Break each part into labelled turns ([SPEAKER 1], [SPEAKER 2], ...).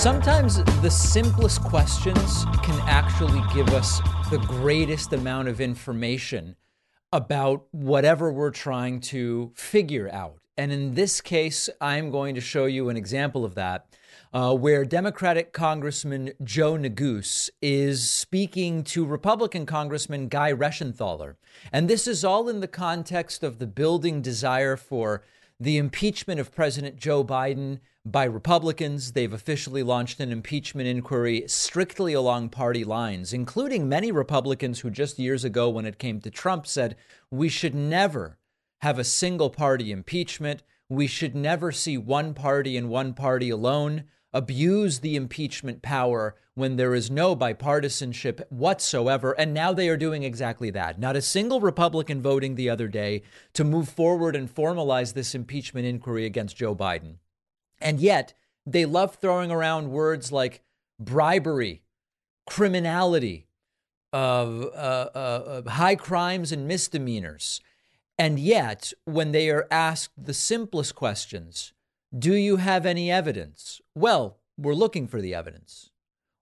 [SPEAKER 1] Sometimes the simplest questions can actually give us the greatest amount of information about whatever we're trying to figure out. And in this case, I'm going to show you an example of that. Uh, where Democratic Congressman Joe Neguse is speaking to Republican Congressman Guy Reschenthaler. And this is all in the context of the building desire for the impeachment of President Joe Biden by Republicans. They've officially launched an impeachment inquiry strictly along party lines, including many Republicans who just years ago, when it came to Trump, said we should never have a single party impeachment. We should never see one party and one party alone abuse the impeachment power when there is no bipartisanship whatsoever. And now they are doing exactly that. Not a single Republican voting the other day to move forward and formalize this impeachment inquiry against Joe Biden. And yet, they love throwing around words like bribery, criminality, uh, uh, uh, high crimes and misdemeanors. And yet, when they are asked the simplest questions, do you have any evidence? Well, we're looking for the evidence.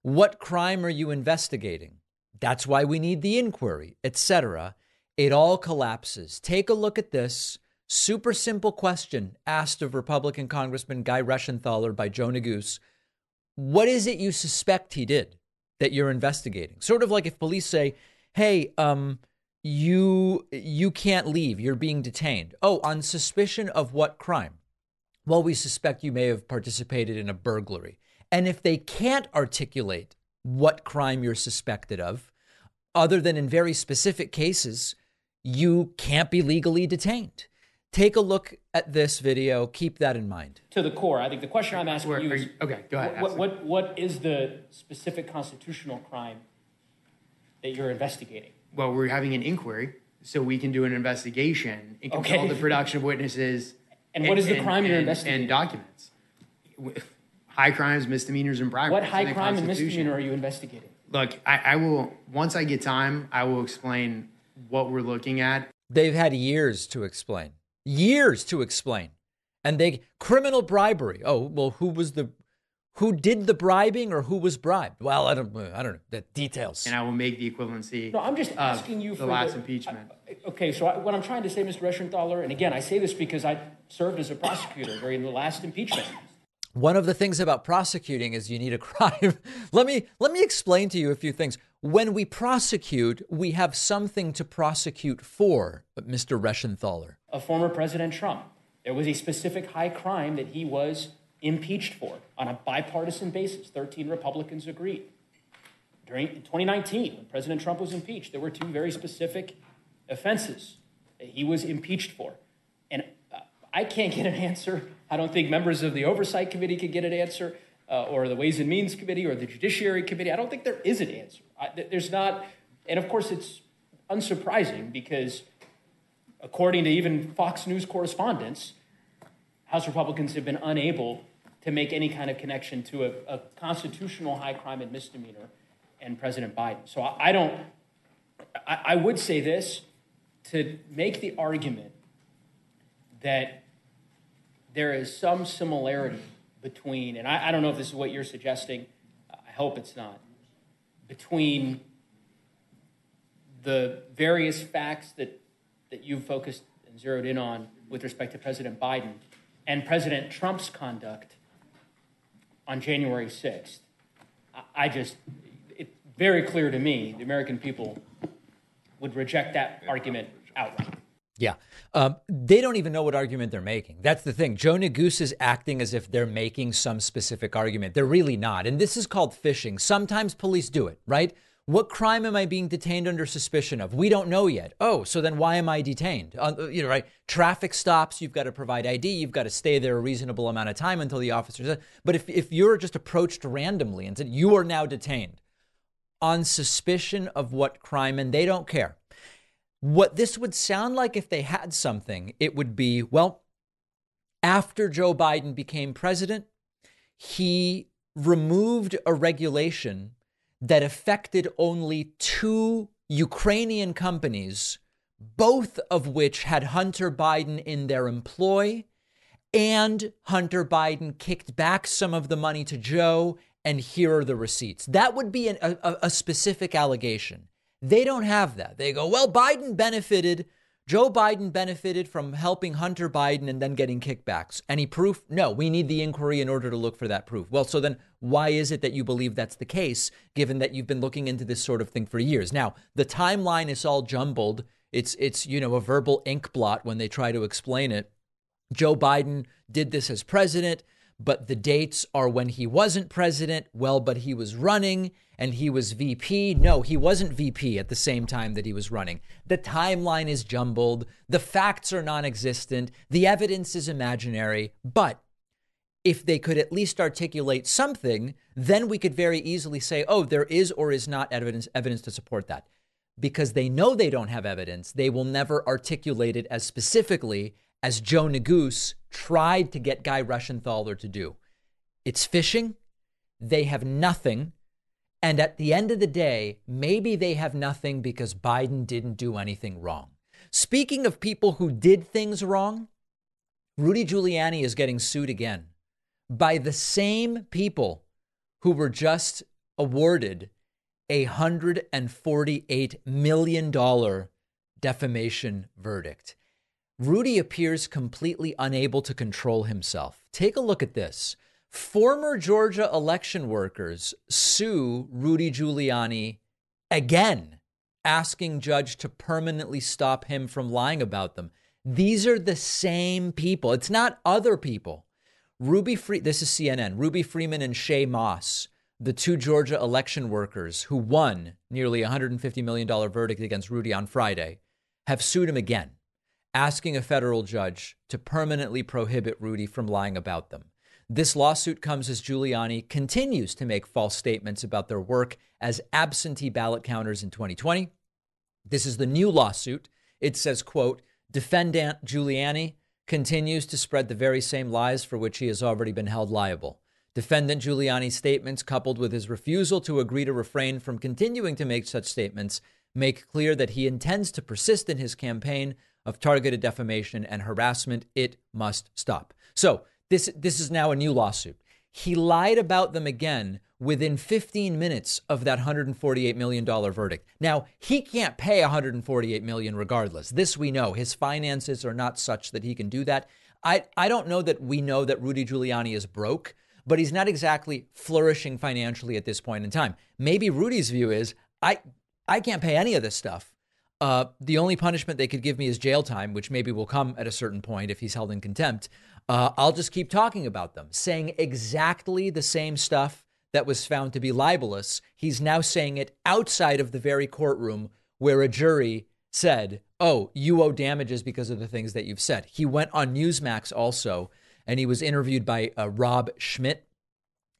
[SPEAKER 1] What crime are you investigating? That's why we need the inquiry, etc. It all collapses. Take a look at this super simple question asked of Republican Congressman Guy Reschenthaler by Joe Neguse. What is it you suspect he did that you're investigating? Sort of like if police say, "Hey, um, you you can't leave. You're being detained." Oh, on suspicion of what crime? well, we suspect you may have participated in a burglary. And if they can't articulate what crime you're suspected of, other than in very specific cases, you can't be legally detained. Take a look at this video. Keep that in mind.
[SPEAKER 2] To the core, I think the question I'm asking
[SPEAKER 3] Where-
[SPEAKER 2] you is
[SPEAKER 3] you- okay, go ahead,
[SPEAKER 2] What, what, what is the specific constitutional crime that you're investigating?
[SPEAKER 3] Well, we're having an inquiry, so we can do an investigation and
[SPEAKER 2] Okay.
[SPEAKER 3] control the production of witnesses.
[SPEAKER 2] And what is the crime you're investigating?
[SPEAKER 3] And documents. High crimes, misdemeanors, and bribery.
[SPEAKER 2] What high
[SPEAKER 3] in
[SPEAKER 2] crime and
[SPEAKER 3] Constitution.
[SPEAKER 2] misdemeanor are you investigating?
[SPEAKER 3] Look, I, I will, once I get time, I will explain what we're looking at.
[SPEAKER 1] They've had years to explain, years to explain. And they criminal bribery. Oh, well, who was the who did the bribing or who was bribed? Well, I don't I don't know the details.
[SPEAKER 3] And I will make the equivalency.
[SPEAKER 2] No, I'm just asking you
[SPEAKER 3] the
[SPEAKER 2] for the last
[SPEAKER 3] impeachment.
[SPEAKER 2] I- okay, so I, what I'm trying to say, Mr. Reschenthaler, and again, I say this because I served as a prosecutor during the last impeachment.
[SPEAKER 1] One of the things about prosecuting is you need a crime. let me let me explain to you a few things. When we prosecute, we have something to prosecute for, Mr. Reschenthaler.
[SPEAKER 2] Of former President Trump. There was a specific high crime that he was impeached for on a bipartisan basis. 13 Republicans agreed. During 2019, when President Trump was impeached, there were two very specific offenses that he was impeached for. And uh, I can't get an answer. I don't think members of the Oversight Committee could get an answer, uh, or the Ways and Means Committee, or the Judiciary Committee. I don't think there is an answer. I, there's not, and of course, it's unsurprising because according to even Fox News correspondents, House Republicans have been unable to make any kind of connection to a, a constitutional high crime and misdemeanor and President Biden. So I, I don't, I, I would say this to make the argument that there is some similarity between, and I, I don't know if this is what you're suggesting, I hope it's not, between the various facts that, that you've focused and zeroed in on with respect to President Biden and President Trump's conduct on January 6th. I, I just, it's very clear to me the American people would reject that argument outright.
[SPEAKER 1] Yeah. Um, they don't even know what argument they're making. That's the thing. Joe Neguse is acting as if they're making some specific argument. They're really not. And this is called fishing. Sometimes police do it, right? What crime am I being detained under suspicion of? We don't know yet. Oh, so then why am I detained? Uh, you know, right? Traffic stops. You've got to provide ID. You've got to stay there a reasonable amount of time until the officer. But if, if you're just approached randomly and said, you are now detained on suspicion of what crime, and they don't care. What this would sound like if they had something, it would be well, after Joe Biden became president, he removed a regulation that affected only two Ukrainian companies, both of which had Hunter Biden in their employ. And Hunter Biden kicked back some of the money to Joe and here are the receipts. That would be an, a, a specific allegation. They don't have that. They go, well, Biden benefited. Joe Biden benefited from helping Hunter Biden and then getting kickbacks. Any proof? No, we need the inquiry in order to look for that proof. Well, so then why is it that you believe that's the case, given that you've been looking into this sort of thing for years? Now, the timeline is all jumbled. It's it's you know a verbal ink blot when they try to explain it. Joe Biden did this as president but the dates are when he wasn't president. Well, but he was running and he was VP. No, he wasn't VP at the same time that he was running. The timeline is jumbled. The facts are non existent. The evidence is imaginary. But if they could at least articulate something, then we could very easily say, oh, there is or is not evidence, evidence to support that. Because they know they don't have evidence, they will never articulate it as specifically as Joe Neguse tried to get Guy Reschenthaler to do. It's fishing. They have nothing. And at the end of the day, maybe they have nothing because Biden didn't do anything wrong. Speaking of people who did things wrong, Rudy Giuliani is getting sued again by the same people who were just awarded a $148 million defamation verdict. Rudy appears completely unable to control himself. Take a look at this. Former Georgia election workers sue Rudy Giuliani again, asking judge to permanently stop him from lying about them. These are the same people. It's not other people. Ruby Free this is CNN. Ruby Freeman and Shaye Moss, the two Georgia election workers who won nearly $150 million verdict against Rudy on Friday, have sued him again asking a federal judge to permanently prohibit Rudy from lying about them. This lawsuit comes as Giuliani continues to make false statements about their work as absentee ballot counters in 2020. This is the new lawsuit. It says, quote, defendant Giuliani continues to spread the very same lies for which he has already been held liable. Defendant Giuliani's statements, coupled with his refusal to agree to refrain from continuing to make such statements, make clear that he intends to persist in his campaign of targeted defamation and harassment. It must stop. So this this is now a new lawsuit. He lied about them again within 15 minutes of that 148 million dollar verdict. Now, he can't pay 148 million regardless. This we know. His finances are not such that he can do that. I I don't know that we know that Rudy Giuliani is broke, but he's not exactly flourishing financially at this point in time. Maybe Rudy's view is I I can't pay any of this stuff. Uh, the only punishment they could give me is jail time, which maybe will come at a certain point if he's held in contempt. Uh, I'll just keep talking about them, saying exactly the same stuff that was found to be libelous. He's now saying it outside of the very courtroom where a jury said, Oh, you owe damages because of the things that you've said. He went on Newsmax also, and he was interviewed by uh, Rob Schmitt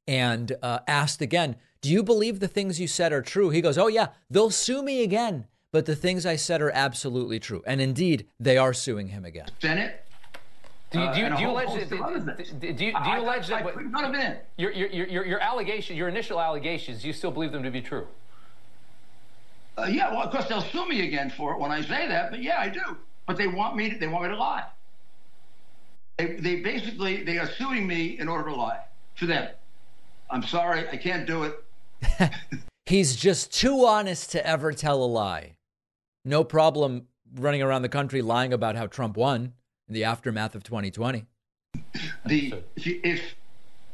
[SPEAKER 1] and uh, asked again, Do you believe the things you said are true? He goes, Oh, yeah, they'll sue me again but the things I said are absolutely true. And indeed, they are suing him again.
[SPEAKER 4] Senate.
[SPEAKER 5] Do you, do you, do you allege that, do you, do you allege that
[SPEAKER 4] none of it
[SPEAKER 5] your, your, your, your allegation, your initial allegations, you still believe them to be true?
[SPEAKER 4] Uh, yeah, well, of course they'll sue me again for it when I say that, but yeah, I do. But they want me to, they want me to lie. They, they basically they are suing me in order to lie to them. I'm sorry, I can't do it.
[SPEAKER 1] He's just too honest to ever tell a lie no problem running around the country lying about how Trump won in the aftermath of 2020.
[SPEAKER 4] The if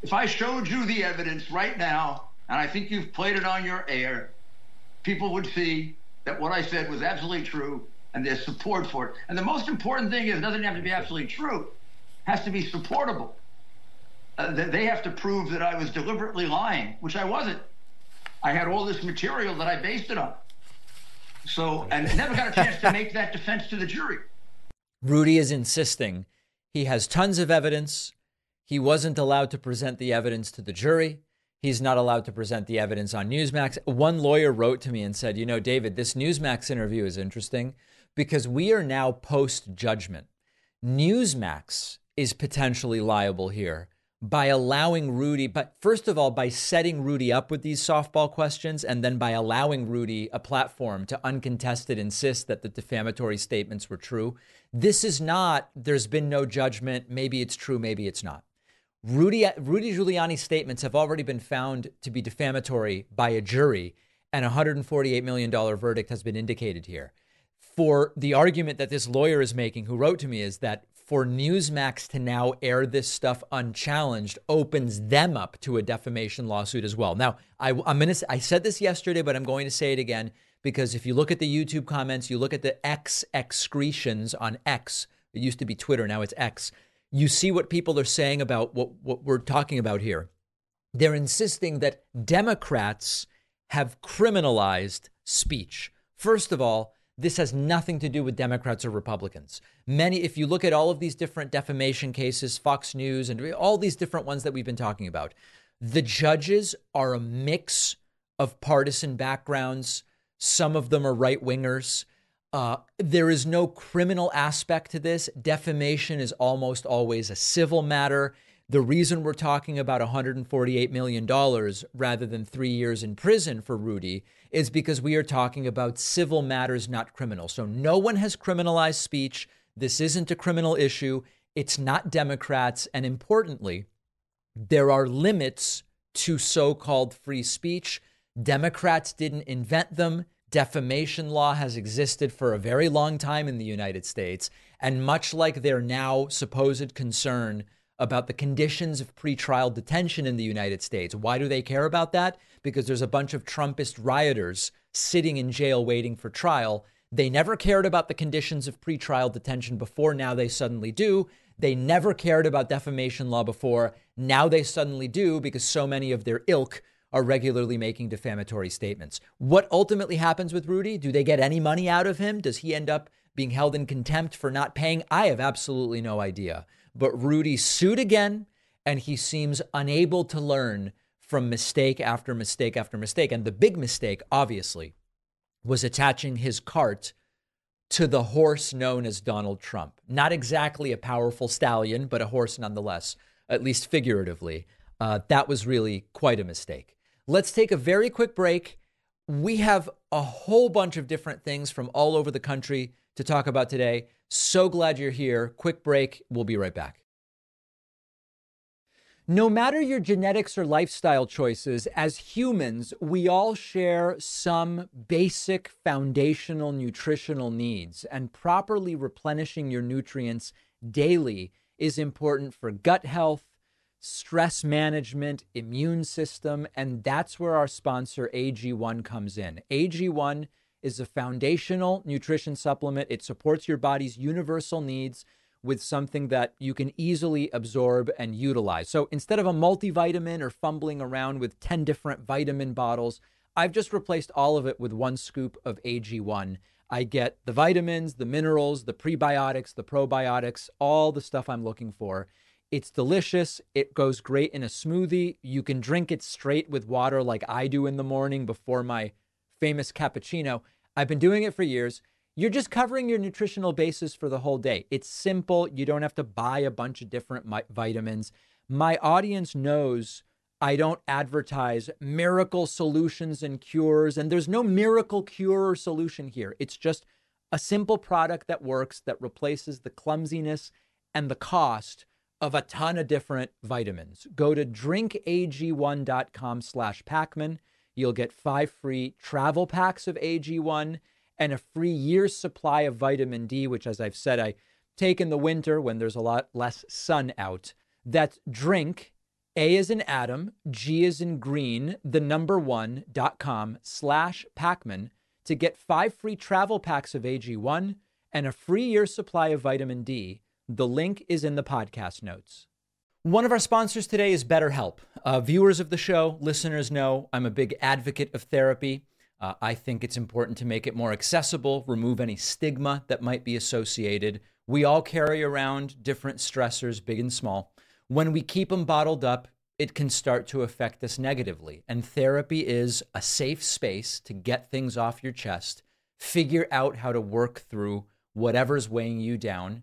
[SPEAKER 4] if I showed you the evidence right now, and I think you've played it on your air, people would see that what I said was absolutely true, and there's support for it. And the most important thing is, it doesn't have to be absolutely true; it has to be supportable. Uh, they have to prove that I was deliberately lying, which I wasn't. I had all this material that I based it on. So, and never got a chance to make that defense to the jury.
[SPEAKER 1] Rudy is insisting he has tons of evidence. He wasn't allowed to present the evidence to the jury. He's not allowed to present the evidence on Newsmax. One lawyer wrote to me and said, You know, David, this Newsmax interview is interesting because we are now post judgment. Newsmax is potentially liable here by allowing Rudy, but first of all, by setting Rudy up with these softball questions, and then by allowing Rudy a platform to uncontested insist that the defamatory statements were true. This is not, there's been no judgment. Maybe it's true, maybe it's not. Rudy, Rudy Giuliani's statements have already been found to be defamatory by a jury, and a $148 million verdict has been indicated here. For the argument that this lawyer is making, who wrote to me, is that for Newsmax to now air this stuff unchallenged opens them up to a defamation lawsuit as well. Now, I, am gonna. I said this yesterday, but I'm going to say it again because if you look at the YouTube comments, you look at the X excretions on X. It used to be Twitter, now it's X. You see what people are saying about what, what we're talking about here. They're insisting that Democrats have criminalized speech. First of all, this has nothing to do with Democrats or Republicans. Many, if you look at all of these different defamation cases, Fox News, and all these different ones that we've been talking about, the judges are a mix of partisan backgrounds. Some of them are right wingers. Uh, there is no criminal aspect to this. Defamation is almost always a civil matter. The reason we're talking about $148 million rather than three years in prison for Rudy is because we are talking about civil matters, not criminal. So no one has criminalized speech. This isn't a criminal issue. It's not Democrats. And importantly, there are limits to so called free speech. Democrats didn't invent them. Defamation law has existed for a very long time in the United States. And much like their now supposed concern about the conditions of pretrial detention in the United States. Why do they care about that? Because there's a bunch of Trumpist rioters sitting in jail waiting for trial. They never cared about the conditions of pretrial detention before, now they suddenly do. They never cared about defamation law before, now they suddenly do because so many of their ilk are regularly making defamatory statements. What ultimately happens with Rudy? Do they get any money out of him? Does he end up being held in contempt for not paying? I have absolutely no idea. But Rudy sued again, and he seems unable to learn from mistake after mistake after mistake. And the big mistake, obviously, was attaching his cart to the horse known as Donald Trump. Not exactly a powerful stallion, but a horse nonetheless, at least figuratively. Uh, that was really quite a mistake. Let's take a very quick break. We have a whole bunch of different things from all over the country to talk about today. So glad you're here. Quick break. We'll be right back. No matter your genetics or lifestyle choices, as humans, we all share some basic foundational nutritional needs, and properly replenishing your nutrients daily is important for gut health, stress management, immune system, and that's where our sponsor AG1 comes in. AG1 is a foundational nutrition supplement. It supports your body's universal needs with something that you can easily absorb and utilize. So instead of a multivitamin or fumbling around with 10 different vitamin bottles, I've just replaced all of it with one scoop of AG1. I get the vitamins, the minerals, the prebiotics, the probiotics, all the stuff I'm looking for. It's delicious. It goes great in a smoothie. You can drink it straight with water like I do in the morning before my famous cappuccino. I've been doing it for years. You're just covering your nutritional basis for the whole day. It's simple. You don't have to buy a bunch of different vitamins. My audience knows I don't advertise miracle solutions and cures, and there's no miracle cure or solution here. It's just a simple product that works that replaces the clumsiness and the cost of a ton of different vitamins. Go to drinkag1.com slash Pakman. You'll get five free travel packs of AG1 and a free year's supply of vitamin D, which, as I've said, I take in the winter when there's a lot less sun out. That's drink, A is in Adam, G is in green, the number one dot com slash Pakman to get five free travel packs of AG1 and a free year's supply of vitamin D. The link is in the podcast notes. One of our sponsors today is BetterHelp. Uh, viewers of the show, listeners know I'm a big advocate of therapy. Uh, I think it's important to make it more accessible, remove any stigma that might be associated. We all carry around different stressors, big and small. When we keep them bottled up, it can start to affect us negatively. And therapy is a safe space to get things off your chest, figure out how to work through whatever's weighing you down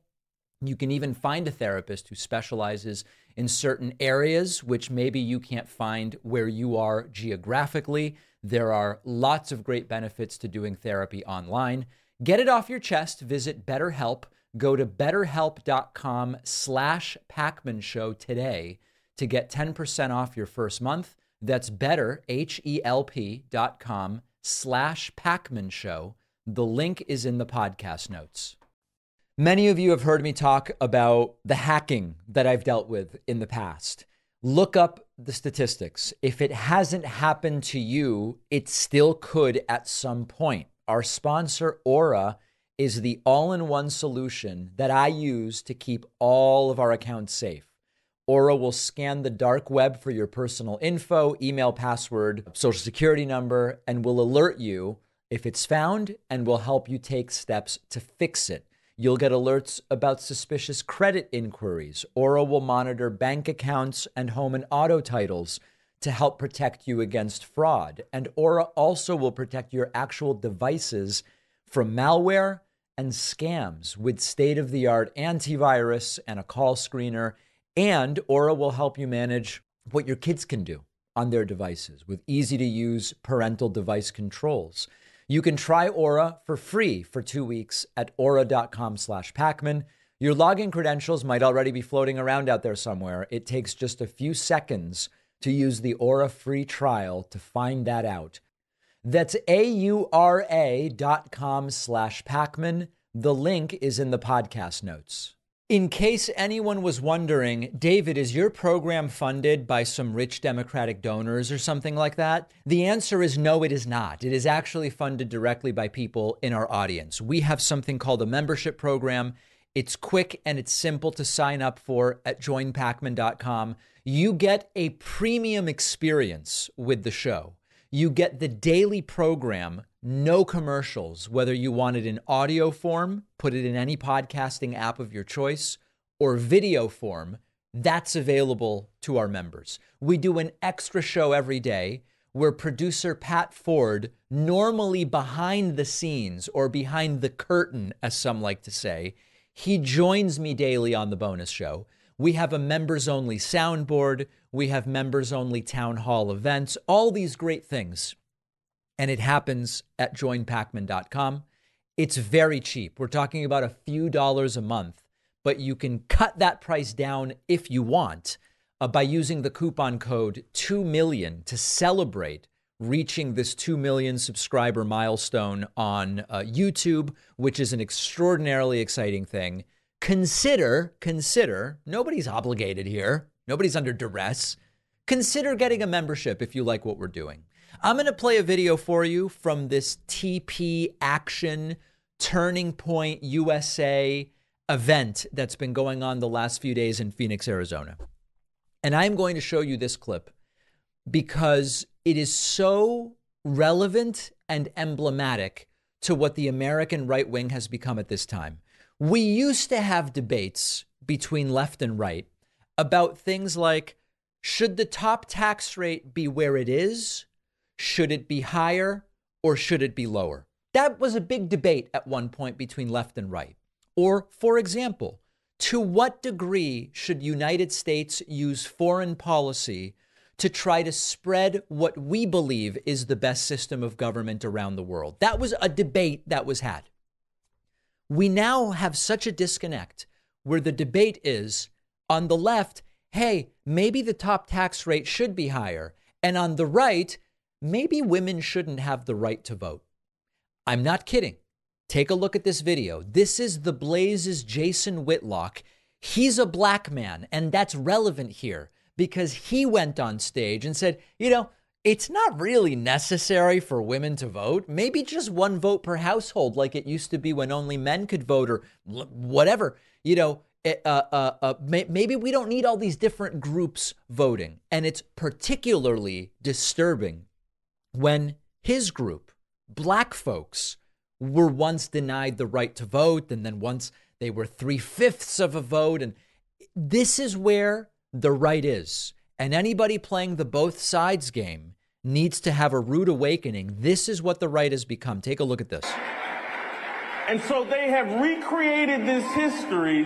[SPEAKER 1] You can even find a therapist who specializes in certain areas, which maybe you can't find where you are geographically. There are lots of great benefits to doing therapy online. Get it off your chest. Visit BetterHelp. Go to betterhelp.com slash Pakman Show today to get 10% off your first month. That's better, H-E-L-P dot com slash Pakman Show. The link is in the podcast notes. Many of you have heard me talk about the hacking that I've dealt with in the past. Look up the statistics. If it hasn't happened to you, it still could at some point. Our sponsor, Aura, is the all in one solution that I use to keep all of our accounts safe. Aura will scan the dark web for your personal info, email, password, social security number, and will alert you if it's found and will help you take steps to fix it. You'll get alerts about suspicious credit inquiries. Aura will monitor bank accounts and home and auto titles to help protect you against fraud. And Aura also will protect your actual devices from malware and scams with state of the art antivirus and a call screener. And Aura will help you manage what your kids can do on their devices with easy to use parental device controls. You can try Aura for free for two weeks at aura.com slash Pakman. Your login credentials might already be floating around out there somewhere. It takes just a few seconds to use the Aura free trial to find that out. That's A-U-R-A dot com slash Pakman. The link is in the podcast notes. In case anyone was wondering, David, is your program funded by some rich Democratic donors or something like that? The answer is no, it is not. It is actually funded directly by people in our audience. We have something called a membership program. It's quick and it's simple to sign up for at joinpakman.com. You get a premium experience with the show. You get the daily program, no commercials, whether you want it in audio form, put it in any podcasting app of your choice, or video form. That's available to our members. We do an extra show every day where producer Pat Ford, normally behind the scenes or behind the curtain, as some like to say, he joins me daily on the bonus show. We have a members only soundboard. We have members only town hall events, all these great things. And it happens at joinpakman.com. It's very cheap. We're talking about a few dollars a month, but you can cut that price down if you want uh, by using the coupon code 2 million to celebrate reaching this 2 million subscriber milestone on uh, YouTube, which is an extraordinarily exciting thing. Consider, consider, nobody's obligated here. Nobody's under duress. Consider getting a membership if you like what we're doing. I'm going to play a video for you from this TP Action Turning Point USA event that's been going on the last few days in Phoenix, Arizona. And I'm going to show you this clip because it is so relevant and emblematic to what the American right wing has become at this time. We used to have debates between left and right about things like should the top tax rate be where it is? Should it be higher or should it be lower? That was a big debate at one point between left and right. Or, for example, to what degree should United States use foreign policy to try to spread what we believe is the best system of government around the world? That was a debate that was had. We now have such a disconnect where the debate is on the left, hey, maybe the top tax rate should be higher. And on the right, maybe women shouldn't have the right to vote. I'm not kidding. Take a look at this video. This is the Blaze's Jason Whitlock. He's a black man, and that's relevant here because he went on stage and said, you know, it's not really necessary for women to vote. Maybe just one vote per household, like it used to be when only men could vote or whatever. You know, uh, uh, uh, maybe we don't need all these different groups voting. And it's particularly disturbing when his group, black folks, were once denied the right to vote, and then once they were three fifths of a vote. And this is where the right is. And anybody playing the both sides game needs to have a rude awakening. This is what the right has become. Take a look at this.
[SPEAKER 6] And so they have recreated this history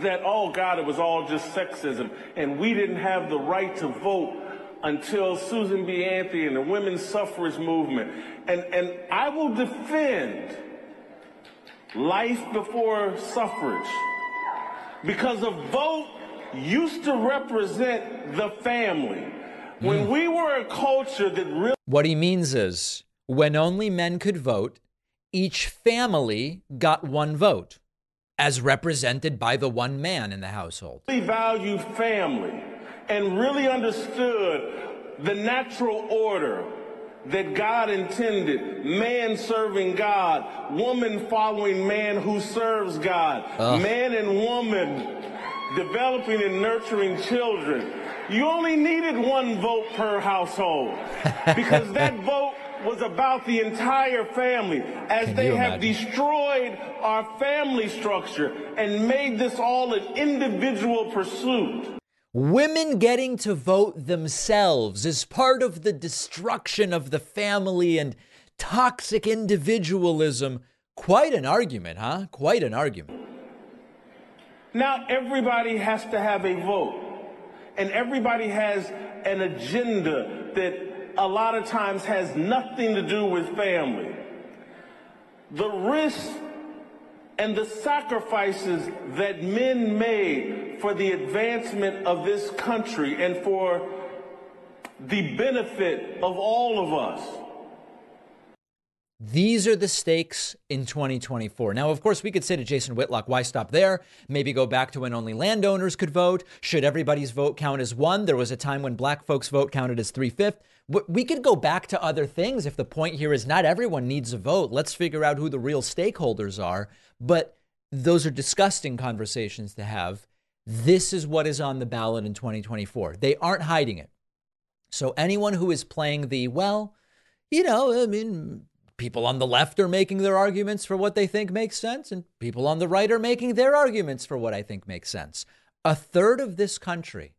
[SPEAKER 6] that, oh God, it was all just sexism, and we didn't have the right to vote until Susan B. Anthony and the women's suffrage movement. And, and I will defend life before suffrage because a vote used to represent the family. When we were a culture that really.
[SPEAKER 1] What he means is when only men could vote, each family got one vote, as represented by the one man in the household.
[SPEAKER 6] We valued family and really understood the natural order that God intended man serving God, woman following man who serves God, uh. man and woman developing and nurturing children. You only needed one vote per household because that vote was about the entire family as Can they have destroyed our family structure and made this all an individual pursuit.
[SPEAKER 1] Women getting to vote themselves is part of the destruction of the family and toxic individualism. Quite an argument, huh? Quite an argument.
[SPEAKER 6] Now everybody has to have a vote, and everybody has an agenda that a lot of times has nothing to do with family. The risks and the sacrifices that men made for the advancement of this country and for the benefit of all of us.
[SPEAKER 1] These are the stakes in 2024. Now, of course, we could say to Jason Whitlock, why stop there? Maybe go back to when only landowners could vote. Should everybody's vote count as one? There was a time when black folks' vote counted as three fifths. We could go back to other things if the point here is not everyone needs a vote. Let's figure out who the real stakeholders are. But those are disgusting conversations to have. This is what is on the ballot in 2024. They aren't hiding it. So anyone who is playing the, well, you know, I mean, people on the left are making their arguments for what they think makes sense, and people on the right are making their arguments for what I think makes sense. A third of this country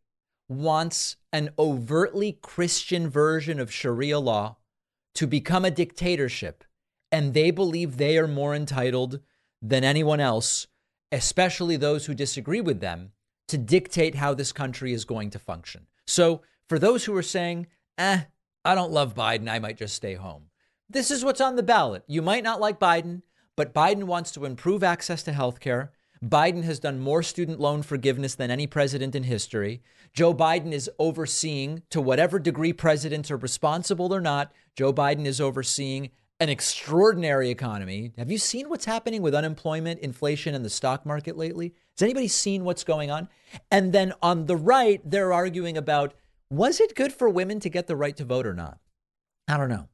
[SPEAKER 1] wants an overtly Christian version of Sharia law to become a dictatorship, and they believe they are more entitled than anyone else, especially those who disagree with them, to dictate how this country is going to function. So, for those who are saying, eh, I don't love Biden, I might just stay home. This is what's on the ballot. You might not like Biden, but Biden wants to improve access to health care. Biden has done more student loan forgiveness than any president in history. Joe Biden is overseeing, to whatever degree presidents are responsible or not, Joe Biden is overseeing an extraordinary economy. Have you seen what's happening with unemployment, inflation, and the stock market lately? Has anybody seen what's going on? And then on the right, they're arguing about was it good for women to get the right to vote or not? I don't know.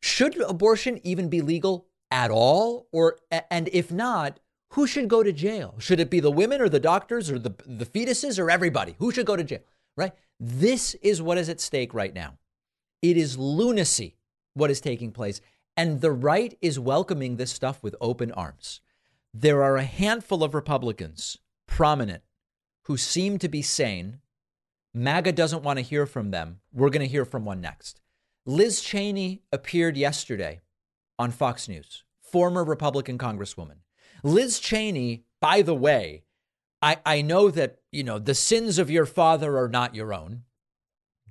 [SPEAKER 1] Should abortion even be legal at all? Or and if not, who should go to jail? Should it be the women or the doctors or the, the fetuses or everybody? Who should go to jail? Right? This is what is at stake right now. It is lunacy what is taking place. And the right is welcoming this stuff with open arms. There are a handful of Republicans, prominent, who seem to be sane. MAGA doesn't want to hear from them. We're going to hear from one next. Liz Cheney appeared yesterday on Fox News, former Republican Congresswoman. Liz Cheney, by the way, I, I know that, you know, the sins of your father are not your own.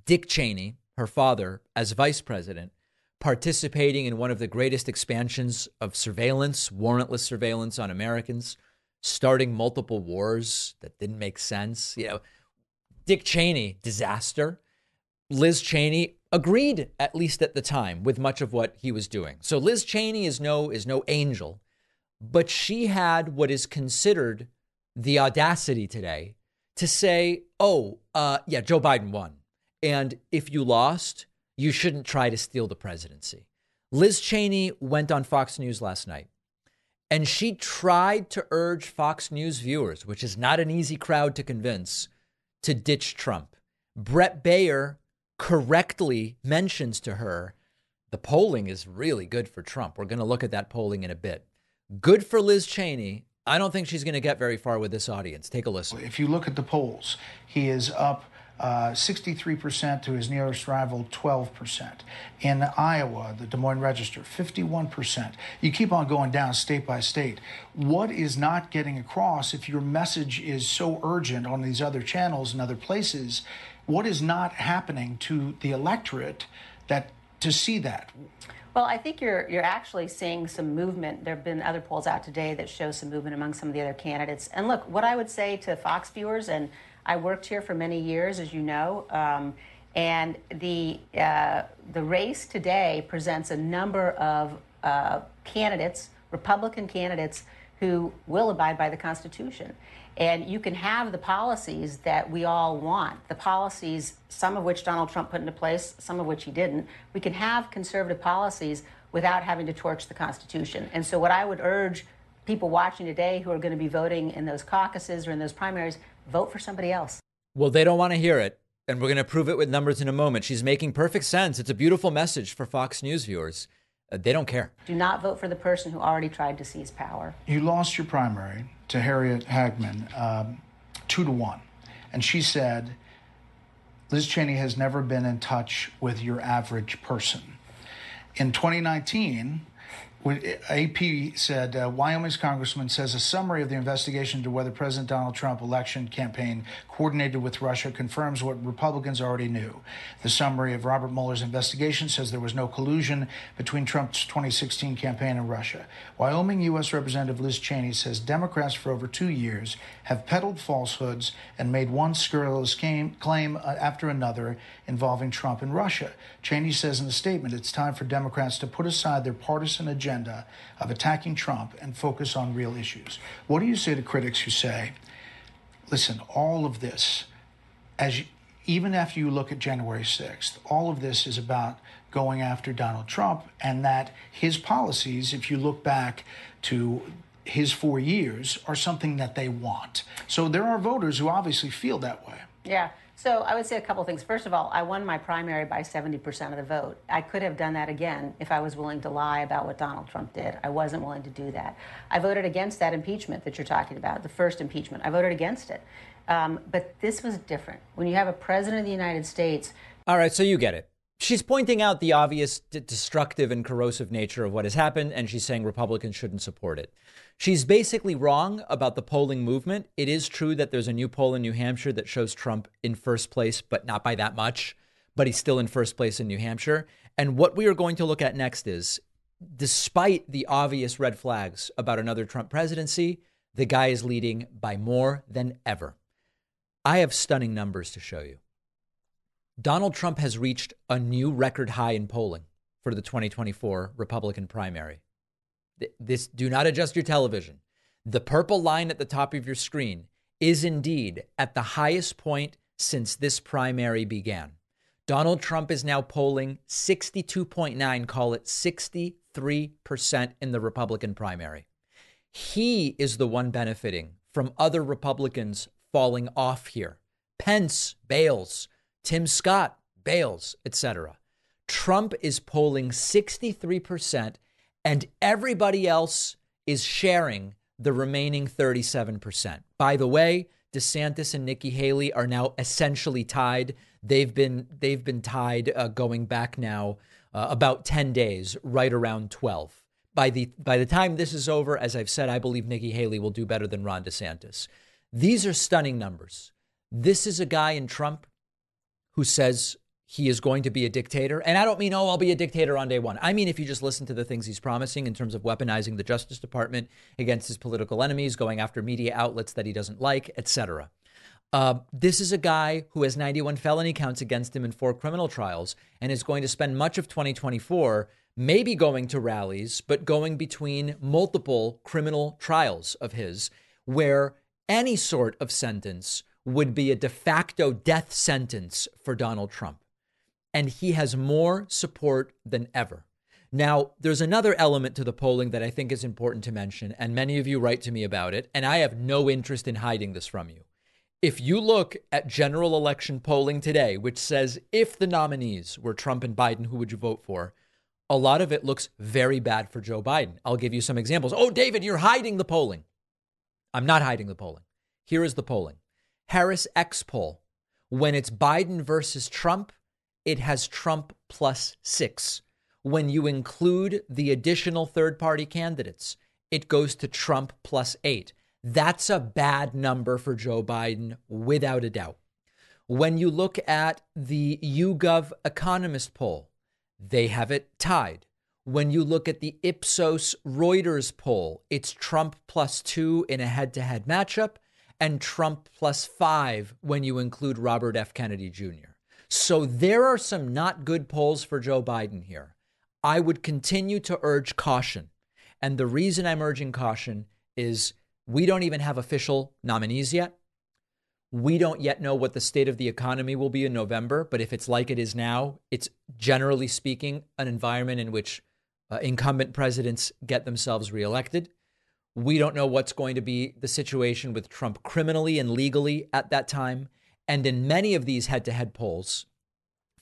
[SPEAKER 1] Dick Cheney, her father, as vice president, participating in one of the greatest expansions of surveillance, warrantless surveillance on Americans, starting multiple wars that didn't make sense. You know, Dick Cheney, disaster. Liz Cheney agreed, at least at the time, with much of what he was doing. So Liz Cheney is no is no angel but she had what is considered the audacity today to say, oh, uh, yeah, Joe Biden won. And if you lost, you shouldn't try to steal the presidency. Liz Cheney went on Fox News last night and she tried to urge Fox News viewers, which is not an easy crowd to convince, to ditch Trump. Bret Baier correctly mentions to her the polling is really good for Trump. We're going to look at that polling in a bit. Good for Liz Cheney. I don't think she's going to get very far with this audience. Take a listen.
[SPEAKER 7] If you look at the polls, he is up uh, 63% to his nearest rival, 12%. In Iowa, the Des Moines Register, 51%. You keep on going down state by state. What is not getting across if your message is so urgent on these other channels and other places? What is not happening to the electorate that to see that?
[SPEAKER 8] Well, I think you're you're actually seeing some movement. There have been other polls out today that show some movement among some of the other candidates. And look, what I would say to Fox viewers, and I worked here for many years, as you know, um, and the uh, the race today presents a number of uh, candidates, Republican candidates, who will abide by the Constitution. And you can have the policies that we all want, the policies, some of which Donald Trump put into place, some of which he didn't. We can have conservative policies without having to torch the Constitution. And so, what I would urge people watching today who are going to be voting in those caucuses or in those primaries, vote for somebody else.
[SPEAKER 1] Well, they don't want to hear it. And we're going to prove it with numbers in a moment. She's making perfect sense. It's a beautiful message for Fox News viewers. Uh, they don't care.
[SPEAKER 8] Do not vote for the person who already tried to seize power.
[SPEAKER 7] You lost your primary to Harriet Hageman um, two to one. And she said, Liz Cheney has never been in touch with your average person. In 2019, AP said uh, Wyoming's congressman says a summary of the investigation into whether President Donald Trump election campaign coordinated with Russia confirms what Republicans already knew. The summary of Robert Mueller's investigation says there was no collusion between Trump's 2016 campaign and Russia. Wyoming U.S. Representative Liz Cheney says Democrats for over two years have peddled falsehoods and made one scurrilous claim uh, after another involving Trump and Russia. Cheney says in a statement it's time for Democrats to put aside their partisan agenda of attacking Trump and focus on real issues. What do you say to critics who say, listen, all of this, as you, even after you look at January 6th, all of this is about going after Donald Trump and that his policies, if you look back to his four years, are something that they want. So there are voters who obviously feel that way.
[SPEAKER 8] Yeah. So I would say a couple things. First of all, I won my primary by 70% of the vote. I could have done that again if I was willing to lie about what Donald Trump did. I wasn't willing to do that. I voted against that impeachment that you're talking about, the first impeachment. I voted against it. Um, but this was different. When you have a president of the United States.
[SPEAKER 1] All right, so you get it. She's pointing out the obvious d- destructive and corrosive nature of what has happened, and she's saying Republicans shouldn't support it. She's basically wrong about the polling movement. It is true that there's a new poll in New Hampshire that shows Trump in first place, but not by that much. But he's still in first place in New Hampshire. And what we are going to look at next is despite the obvious red flags about another Trump presidency, the guy is leading by more than ever. I have stunning numbers to show you. Donald Trump has reached a new record high in polling for the 2024 Republican primary. This do not adjust your television. The purple line at the top of your screen is indeed at the highest point since this primary began. Donald Trump is now polling 62.9, call it 63% in the Republican primary. He is the one benefiting from other Republicans falling off here. Pence bails, Tim Scott bails, etc. Trump is polling 63% and everybody else is sharing the remaining 37%. By the way, DeSantis and Nikki Haley are now essentially tied. They've been they've been tied uh, going back now uh, about 10 days, right around 12. By the by the time this is over, as I've said, I believe Nikki Haley will do better than Ron DeSantis. These are stunning numbers. This is a guy in Trump who says he is going to be a dictator. And I don't mean, oh, I'll be a dictator on day one. I mean, if you just listen to the things he's promising in terms of weaponizing the Justice Department against his political enemies, going after media outlets that he doesn't like, etc. Uh, this is a guy who has 91 felony counts against him in four criminal trials and is going to spend much of 2024 maybe going to rallies, but going between multiple criminal trials of his where any sort of sentence would be a de facto death sentence for Donald Trump and he has more support than ever. Now, there's another element to the polling that I think is important to mention, and many of you write to me about it, and I have no interest in hiding this from you. If you look at general election polling today, which says if the nominees were Trump and Biden, who would you vote for? A lot of it looks very bad for Joe Biden. I'll give you some examples. Oh, David, you're hiding the polling. I'm not hiding the polling. Here is the polling Harris X poll When it's Biden versus Trump, it has Trump plus six. When you include the additional third party candidates, it goes to Trump plus eight. That's a bad number for Joe Biden, without a doubt. When you look at the YouGov Economist poll, they have it tied. When you look at the Ipsos Reuters poll, it's Trump plus two in a head to head matchup and Trump plus five when you include Robert F. Kennedy Jr. So there are some not good polls for Joe Biden here. I would continue to urge caution. And the reason I'm urging caution is we don't even have official nominees yet. We don't yet know what the state of the economy will be in November, but if it's like it is now, it's generally speaking an environment in which uh, incumbent presidents get themselves reelected. We don't know what's going to be the situation with Trump criminally and legally at that time. And in many of these head to head polls,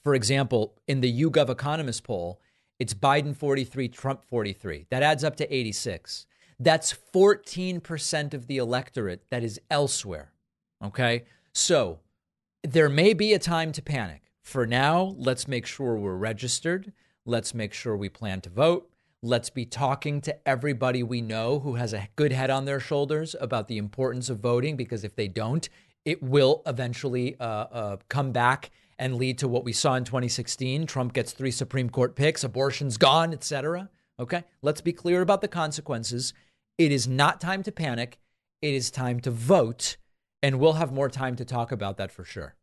[SPEAKER 1] for example, in the YouGov Economist poll, it's Biden 43, Trump 43. That adds up to 86. That's 14% of the electorate that is elsewhere. Okay. So there may be a time to panic. For now, let's make sure we're registered. Let's make sure we plan to vote. Let's be talking to everybody we know who has a good head on their shoulders about the importance of voting, because if they don't, it will eventually uh, uh, come back and lead to what we saw in 2016. Trump gets three Supreme Court picks, abortion's gone, etc. Okay, let's be clear about the consequences. It is not time to panic. It is time to vote and we'll have more time to talk about that for sure.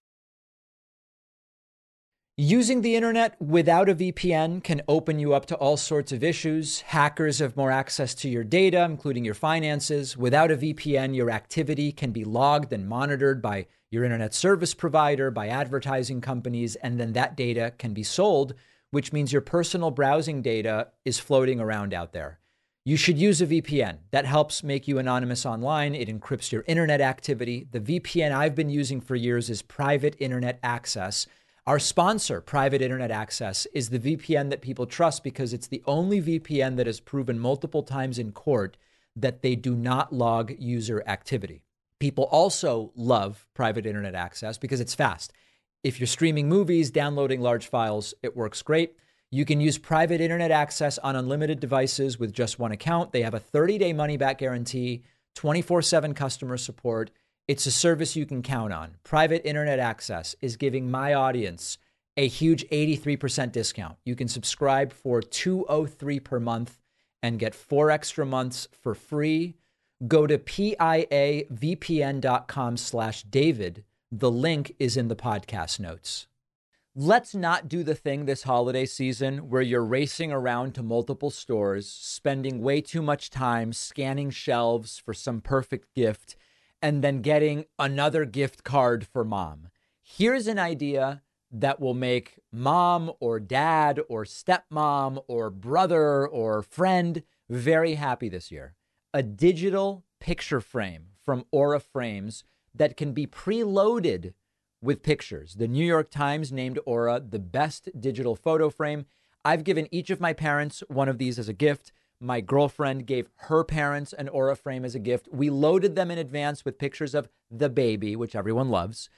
[SPEAKER 1] Using the internet without a VPN can open you up to all sorts of issues. Hackers have more access to your data, including your finances. Without a VPN, your activity can be logged and monitored by your internet service provider, by advertising companies, and then that data can be sold, which means your personal browsing data is floating around out there. You should use a VPN. That helps make you anonymous online. It encrypts your internet activity. The VPN I've been using for years is Private Internet Access. Our sponsor, Private Internet Access, is the VPN that people trust because it's the only VPN that has proven multiple times in court that they do not log user activity. People also love Private Internet Access because it's fast. If you're streaming movies, downloading large files, it works great. You can use private internet access on unlimited devices with just one account. They have a 30 day money back guarantee, 24 7 customer support. It's a service you can count on. Private internet access is giving my audience a huge 83% discount. You can subscribe for 203 per month and get 4 extra months for free. Go to piavpn.com/david. The link is in the podcast notes. Let's not do the thing this holiday season where you're racing around to multiple stores, spending way too much time scanning shelves for some perfect gift, and then getting another gift card for mom. Here's an idea that will make mom or dad or stepmom or brother or friend very happy this year. A digital picture frame from Aura Frames that can be preloaded with pictures. The New York Times named Aura the best digital photo frame. I've given each of my parents one of these as a gift. My girlfriend gave her parents an Aura frame as a gift. We loaded them in advance with pictures of the baby, which everyone loves.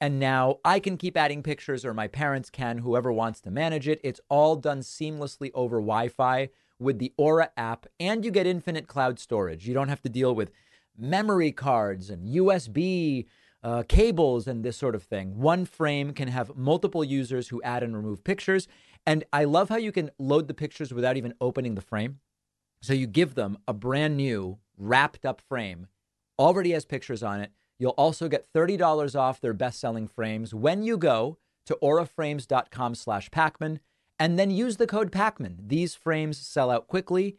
[SPEAKER 1] And now I can keep adding pictures, or my parents can, whoever wants to manage it. It's all done seamlessly over Wi Fi with the Aura app, and you get infinite cloud storage. You don't have to deal with memory cards and USB uh, cables and this sort of thing. One frame can have multiple users who add and remove pictures. And I love how you can load the pictures without even opening the frame. So you give them a brand new wrapped up frame, already has pictures on it. You'll also get $30 off their best selling frames when you go to auraframes.com slash Pakman and then use the code Pakman. These frames sell out quickly.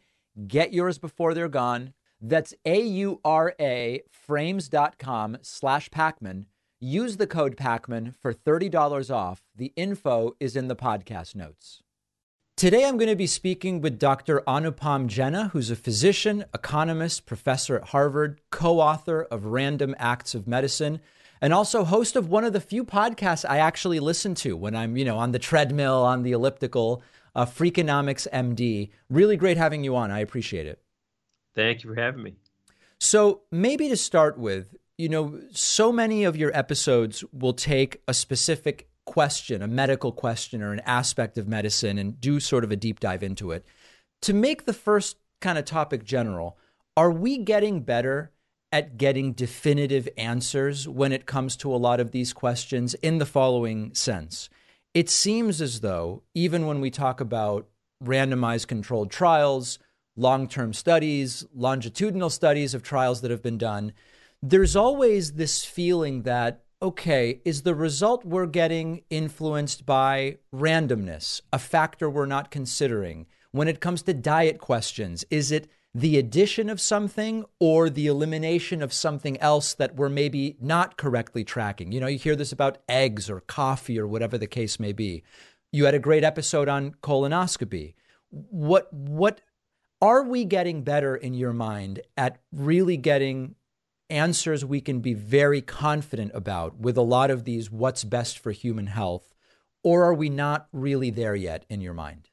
[SPEAKER 1] Get yours before they're gone. That's A-U-R-A frames.com slash Pakman. Use the code Pakman for $30 off. The info is in the podcast notes. Today, I'm going to be speaking with Dr. Anupam Jena, who's a physician, economist, professor at Harvard, co author of Random Acts of Medicine, and also host of one of the few podcasts I actually listen to when I'm, you know, on the treadmill, on the elliptical, uh, Freakonomics MD. Really great having you on. I appreciate it.
[SPEAKER 9] Thank you for having me.
[SPEAKER 1] So, maybe to start with, you know, so many of your episodes will take a specific question, a medical question or an aspect of medicine, and do sort of a deep dive into it. To make the first kind of topic general, are we getting better at getting definitive answers when it comes to a lot of these questions in the following sense? It seems as though, even when we talk about randomized controlled trials, long term studies, longitudinal studies of trials that have been done, there's always this feeling that, okay, is the result we're getting influenced by randomness, a factor we're not considering? When it comes to diet questions, is it the addition of something or the elimination of something else that we're maybe not correctly tracking? You know, you hear this about eggs or coffee or whatever the case may be. You had a great episode on colonoscopy. What what are we getting better in your mind at really getting answers we can be very confident about with a lot of these what's best for human health? Or are we not really there yet in your mind?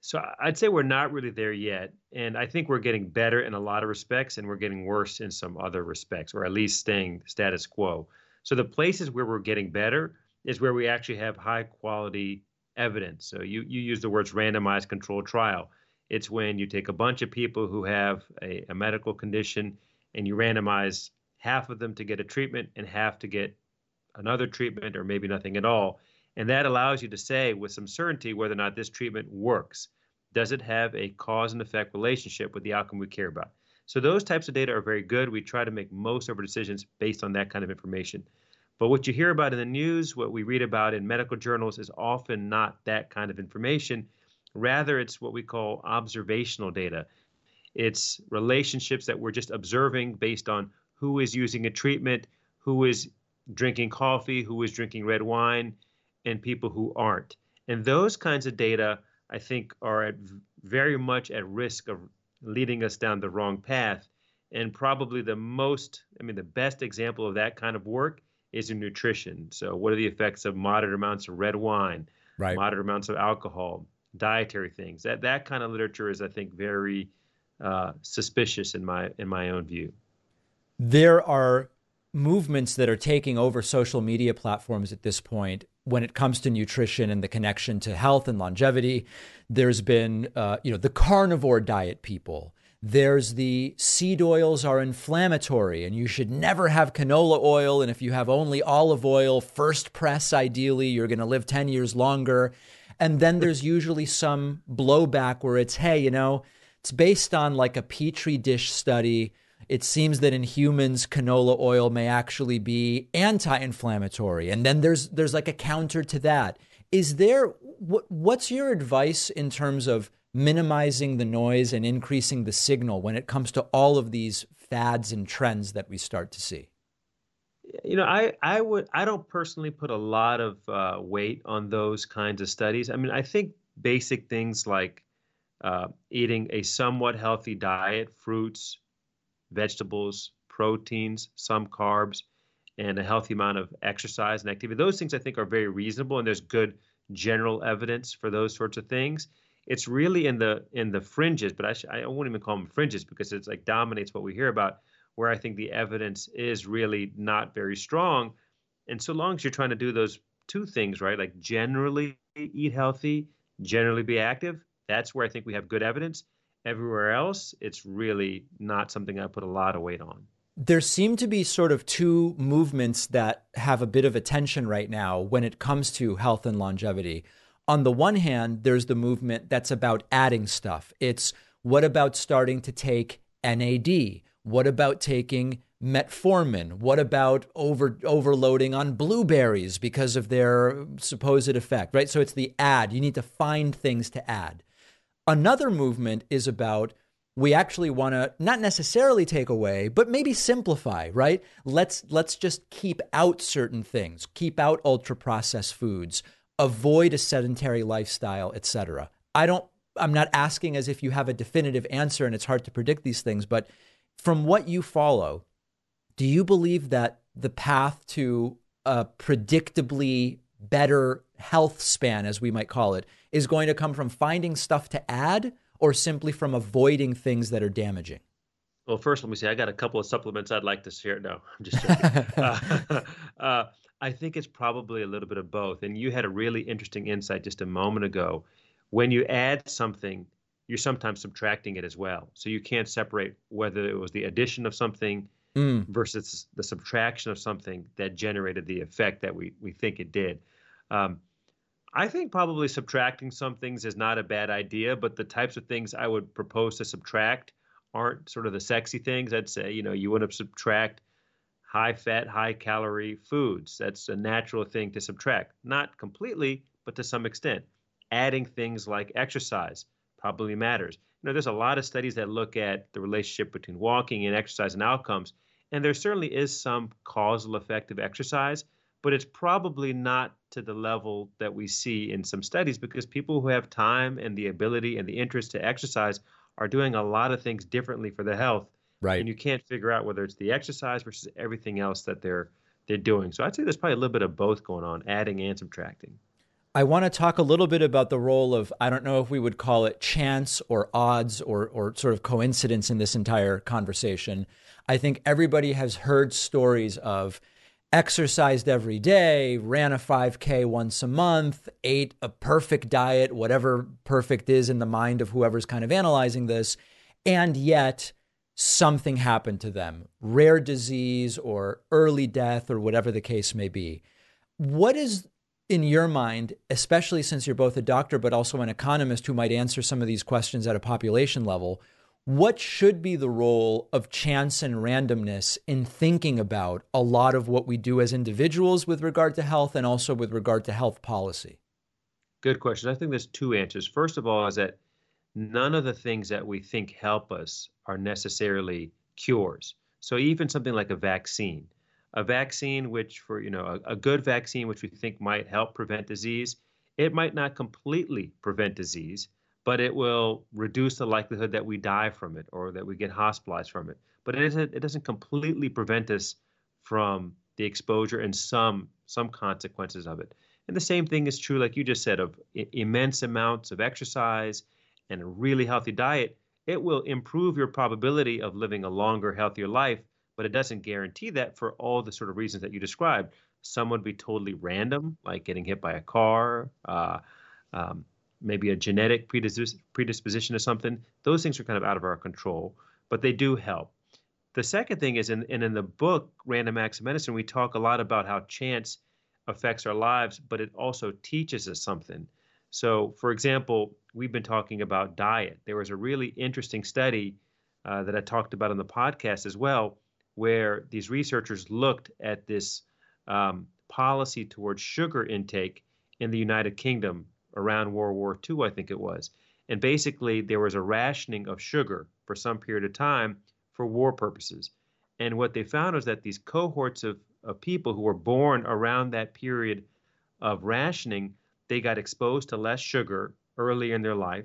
[SPEAKER 9] So I'd say we're not really there yet. And I think we're getting better in a lot of respects and we're getting worse in some other respects, or at least staying status quo. So the places where we're getting better is where we actually have high quality evidence. So you, you use the words randomized controlled trial. It's when you take a bunch of people who have a, a medical condition and you randomize half of them to get a treatment and half to get another treatment or maybe nothing at all. And that allows you to say with some certainty whether or not this treatment works. Does it have a cause and effect relationship with the outcome we care about? So those types of data are very good. We try to make most of our decisions based on that kind of information. But what you hear about in the news, what we read about in medical journals, is often not that kind of information. Rather, it's what we call observational data. It's relationships that we're just observing based on who is using a treatment, who is drinking coffee, who is drinking red wine, and people who aren't. And those kinds of data, I think, are at very much at risk of leading us down the wrong path. And probably the most, I mean, the best example of that kind of work is in nutrition. So, what are the effects of moderate amounts of red wine, right. moderate amounts of alcohol, dietary things? That that kind of literature is, I think, very uh, suspicious in my in my own view.
[SPEAKER 1] There are movements that are taking over social media platforms at this point when it comes to nutrition and the connection to health and longevity. There's been, uh, you know, the carnivore diet people. There's the seed oils are inflammatory and you should never have canola oil. And if you have only olive oil, first press, ideally, you're going to live 10 years longer. And then there's usually some blowback where it's, hey, you know, it's based on like a petri dish study. It seems that in humans, canola oil may actually be anti-inflammatory, and then there's there's like a counter to that. Is there what, what's your advice in terms of minimizing the noise and increasing the signal when it comes to all of these fads and trends that we start to see?
[SPEAKER 9] You know, I I would I don't personally put a lot of uh, weight on those kinds of studies. I mean, I think basic things like uh, eating a somewhat healthy diet, fruits, vegetables, proteins, some carbs, and a healthy amount of exercise and activity. Those things I think are very reasonable, and there's good general evidence for those sorts of things. It's really in the in the fringes, but I, sh- I won't even call them fringes because it's like dominates what we hear about. Where I think the evidence is really not very strong, and so long as you're trying to do those two things right, like generally eat healthy, generally be active, that's where I think we have good evidence. Everywhere else, it's really not something I put a lot of weight on.
[SPEAKER 1] There seem to be sort of two movements that have a bit of attention right now when it comes to health and longevity. On the one hand, there's the movement that's about adding stuff. It's what about starting to take NAD? What about taking metformin? What about over overloading on blueberries because of their supposed effect, right? So it's the add. You need to find things to add. Another movement is about we actually want to not necessarily take away but maybe simplify right? Let's let's just keep out certain things keep out ultra processed foods avoid a sedentary lifestyle etc i don't i'm not asking as if you have a definitive answer and it's hard to predict these things but from what you follow do you believe that the path to a predictably better health span as we might call it is going to come from finding stuff to add or simply from avoiding things that are damaging?
[SPEAKER 9] Well, first, let me say I got a couple of supplements I'd like to share. No, I'm just joking. uh, uh, I think it's probably a little bit of both. And you had a really interesting insight just a moment ago. When you add something, you're sometimes subtracting it as well. So you can't separate whether it was the addition of something mm. versus the subtraction of something that generated the effect that we, we think it did. Um, I think probably subtracting some things is not a bad idea, but the types of things I would propose to subtract aren't sort of the sexy things. I'd say, you know, you want to subtract high fat, high calorie foods. That's a natural thing to subtract. Not completely, but to some extent. Adding things like exercise probably matters. You know, there's a lot of studies that look at the relationship between walking and exercise and outcomes, and there certainly is some causal effect of exercise, but it's probably not to the level that we see in some studies because people who have time and the ability and the interest to exercise are doing a lot of things differently for their health.
[SPEAKER 1] Right.
[SPEAKER 9] And you can't figure out whether it's the exercise versus everything else that they're they're doing. So I'd say there's probably a little bit of both going on, adding and subtracting.
[SPEAKER 1] I want to talk a little bit about the role of I don't know if we would call it chance or odds or or sort of coincidence in this entire conversation. I think everybody has heard stories of exercised every day, ran a 5K once a month, ate a perfect diet, whatever perfect is in the mind of whoever's kind of analyzing this, and yet something happened to them rare disease or early death or whatever the case may be. What is in your mind, especially since you're both a doctor but also an economist who might answer some of these questions at a population level? What should be the role of chance and randomness in thinking about a lot of what we do as individuals with regard to health and also with regard to health policy?
[SPEAKER 9] Good question. I think there's two answers. First of all, is that none of the things that we think help us are necessarily cures. So even something like a vaccine, a vaccine which for you know a, a good vaccine which we think might help prevent disease, it might not completely prevent disease but it will reduce the likelihood that we die from it or that we get hospitalized from it. But it isn't, it doesn't completely prevent us from the exposure and some some consequences of it. And the same thing is true, like you just said, of I- immense amounts of exercise and a really healthy diet. It will improve your probability of living a longer, healthier life, but it doesn't guarantee that for all the sort of reasons that you described. Some would be totally random, like getting hit by a car, uh, um, maybe a genetic predis- predisposition to something, those things are kind of out of our control, but they do help. The second thing is, in, and in the book, Random Acts of Medicine, we talk a lot about how chance affects our lives, but it also teaches us something. So, for example, we've been talking about diet. There was a really interesting study uh, that I talked about on the podcast as well, where these researchers looked at this um, policy towards sugar intake in the United Kingdom around World War II, I think it was. And basically, there was a rationing of sugar for some period of time for war purposes. And what they found was that these cohorts of, of people who were born around that period of rationing, they got exposed to less sugar earlier in their life.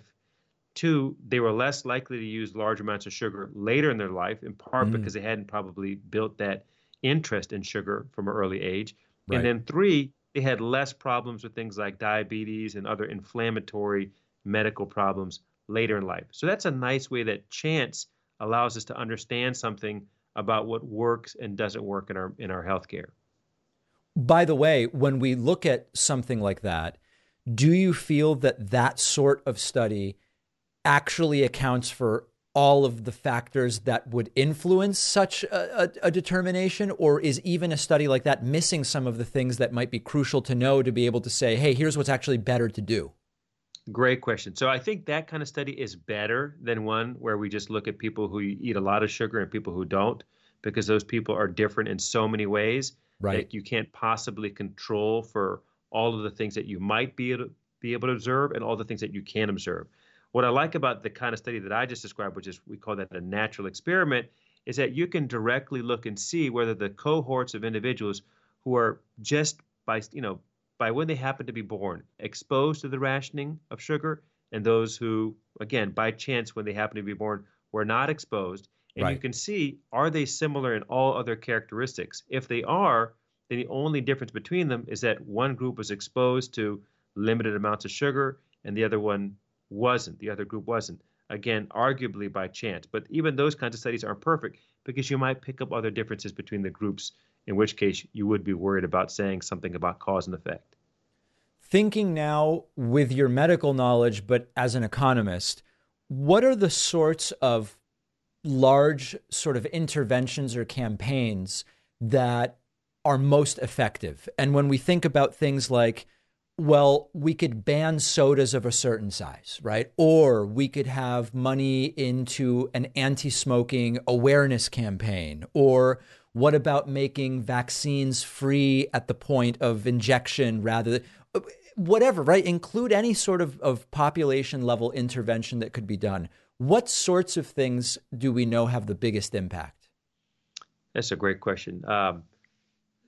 [SPEAKER 9] Two, they were less likely to use large amounts of sugar later in their life, in part mm. because they hadn't probably built that interest in sugar from an early age. Right. And then three, they had less problems with things like diabetes and other inflammatory medical problems later in life. So that's a nice way that chance allows us to understand something about what works and doesn't work in our in our healthcare.
[SPEAKER 1] By the way, when we look at something like that, do you feel that that sort of study actually accounts for all of the factors that would influence such a, a, a, determination? Or is even a study like that missing some of the things that might be crucial to know to be able to say, hey, here's what's actually better to do?
[SPEAKER 9] Great question. So I think that kind of study is better than one where we just look at people who eat a lot of sugar and people who don't, because those people are different in so many ways
[SPEAKER 1] right.
[SPEAKER 9] that you can't possibly control for all of the things that you might be able to, be able to observe and all the things that you can observe. What I like about the kind of study that I just described, which is we call that a natural experiment, is that you can directly look and see whether the cohorts of individuals who are just by you know by when they happen to be born exposed to the rationing of sugar and those who again by chance when they happen to be born were not exposed and right. you can see are they similar in all other characteristics if they are then the only difference between them is that one group was exposed to limited amounts of sugar and the other one wasn't, the other group wasn't. Again, arguably by chance. But even those kinds of studies aren't perfect because you might pick up other differences between the groups, in which case you would be worried about saying something about cause and effect.
[SPEAKER 1] Thinking now with your medical knowledge, but as an economist, what are the sorts of large sort of interventions or campaigns that are most effective? And when we think about things like well, we could ban sodas of a certain size, right? Or we could have money into an anti smoking awareness campaign. Or what about making vaccines free at the point of injection rather than whatever, right? Include any sort of, of population level intervention that could be done. What sorts of things do we know have the biggest impact?
[SPEAKER 9] That's a great question. Um,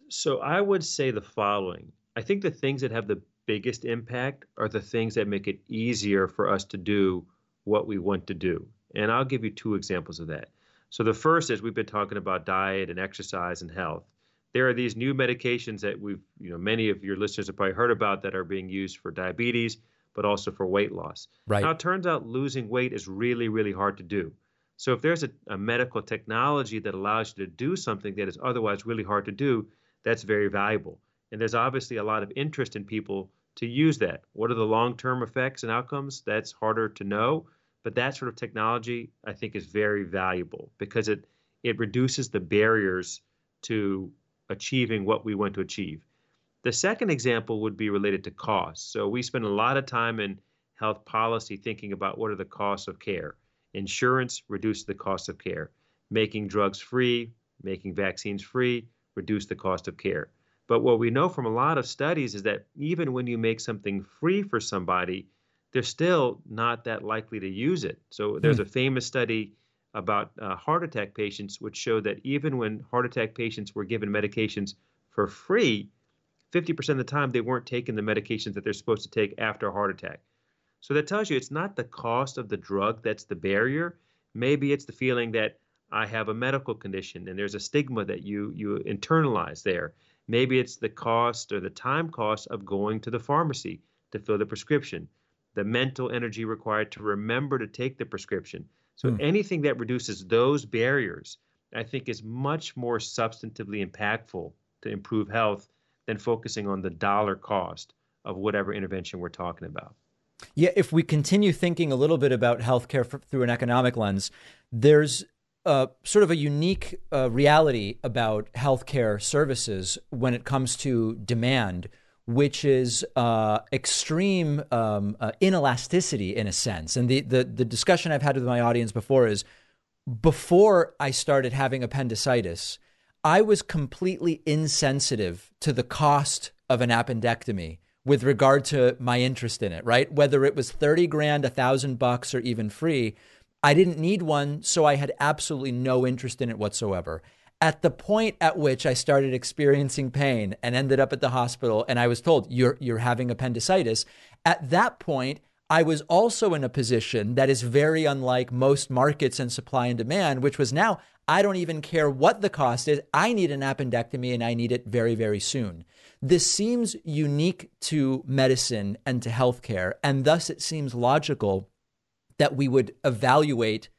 [SPEAKER 9] so I would say the following. I think the things that have the biggest impact are the things that make it easier for us to do what we want to do. And I'll give you two examples of that. So the first is we've been talking about diet and exercise and health. There are these new medications that we've, you know, many of your listeners have probably heard about that are being used for diabetes, but also for weight loss.
[SPEAKER 1] Right.
[SPEAKER 9] Now it turns out losing weight is really, really hard to do. So if there's a, a medical technology that allows you to do something that is otherwise really hard to do, that's very valuable. And there's obviously a lot of interest in people to use that. What are the long term effects and outcomes? That's harder to know. But that sort of technology, I think, is very valuable because it, it reduces the barriers to achieving what we want to achieve. The second example would be related to cost. So we spend a lot of time in health policy thinking about what are the costs of care. Insurance reduces the cost of care. Making drugs free, making vaccines free, reduce the cost of care. But what we know from a lot of studies is that even when you make something free for somebody, they're still not that likely to use it. So there's hmm. a famous study about uh, heart attack patients, which showed that even when heart attack patients were given medications for free, 50% of the time they weren't taking the medications that they're supposed to take after a heart attack. So that tells you it's not the cost of the drug that's the barrier. Maybe it's the feeling that I have a medical condition and there's a stigma that you you internalize there. Maybe it's the cost or the time cost of going to the pharmacy to fill the prescription, the mental energy required to remember to take the prescription. So, mm. anything that reduces those barriers, I think, is much more substantively impactful to improve health than focusing on the dollar cost of whatever intervention we're talking about.
[SPEAKER 1] Yeah, if we continue thinking a little bit about healthcare through an economic lens, there's uh, sort of a unique uh, reality about healthcare services when it comes to demand, which is uh, extreme um, uh, inelasticity in a sense. And the, the the discussion I've had with my audience before is before I started having appendicitis, I was completely insensitive to the cost of an appendectomy with regard to my interest in it, right? Whether it was 30 grand, a thousand bucks, or even free, I didn't need one, so I had absolutely no interest in it whatsoever. At the point at which I started experiencing pain and ended up at the hospital, and I was told, You're, you're having appendicitis, at that point, I was also in a position that is very unlike most markets and supply and demand, which was now I don't even care what the cost is. I need an appendectomy and I need it very, very soon. This seems unique to medicine and to healthcare, and thus it seems logical that we would evaluate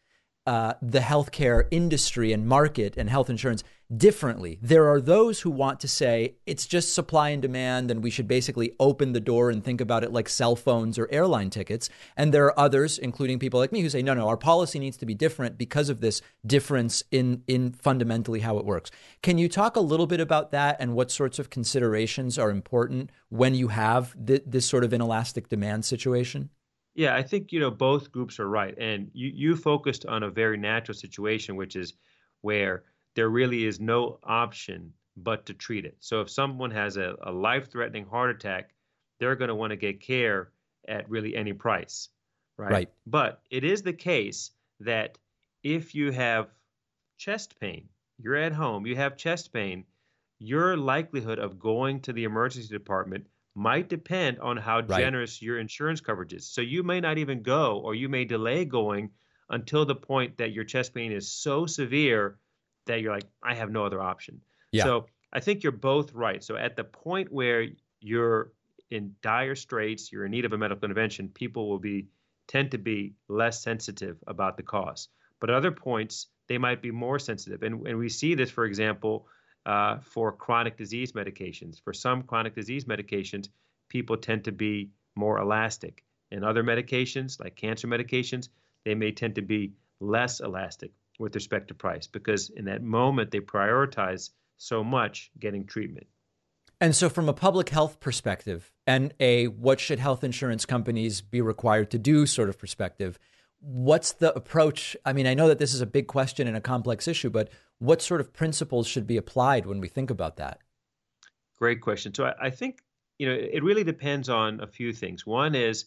[SPEAKER 1] uh, the healthcare industry and market and health insurance differently. There are those who want to say it's just supply and demand, and we should basically open the door and think about it like cell phones or airline tickets. And there are others, including people like me, who say, no, no, our policy needs to be different because of this difference in, in fundamentally how it works. Can you talk a little bit about that and what sorts of considerations are important when you have th- this sort of inelastic demand situation?
[SPEAKER 9] Yeah, I think you know both groups are right, and you you focused on a very natural situation, which is where there really is no option but to treat it. So if someone has a, a life-threatening heart attack, they're going to want to get care at really any price, right?
[SPEAKER 1] Right.
[SPEAKER 9] But it is the case that if you have chest pain, you're at home, you have chest pain, your likelihood of going to the emergency department might depend on how right. generous your insurance coverage is. So you may not even go or you may delay going until the point that your chest pain is so severe that you're like, I have no other option.
[SPEAKER 1] Yeah.
[SPEAKER 9] So I think you're both right. So at the point where you're in dire straits, you're in need of a medical intervention, people will be tend to be less sensitive about the cost. But at other points, they might be more sensitive. And, and we see this, for example, uh, for chronic disease medications. For some chronic disease medications, people tend to be more elastic. In other medications, like cancer medications, they may tend to be less elastic with respect to price because in that moment they prioritize so much getting treatment.
[SPEAKER 1] And so, from a public health perspective and a what should health insurance companies be required to do sort of perspective, what's the approach? I mean, I know that this is a big question and a complex issue, but what sort of principles should be applied when we think about that?
[SPEAKER 9] Great question. So, I, I think you know it really depends on a few things. One is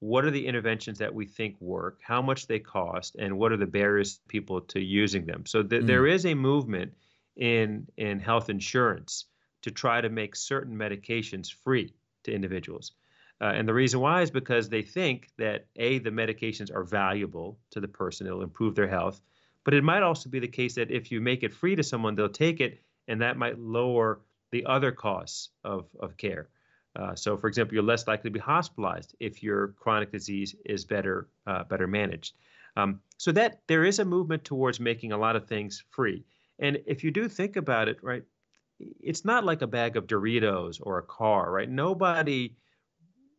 [SPEAKER 9] what are the interventions that we think work, how much they cost, and what are the barriers people to using them. So th- mm. there is a movement in in health insurance to try to make certain medications free to individuals. Uh, and the reason why is because they think that A, the medications are valuable to the person, it'll improve their health. But it might also be the case that if you make it free to someone, they'll take it, and that might lower the other costs of, of care. Uh, so, for example, you're less likely to be hospitalized if your chronic disease is better uh, better managed. Um, so that there is a movement towards making a lot of things free. And if you do think about it, right, it's not like a bag of Doritos or a car, right? Nobody,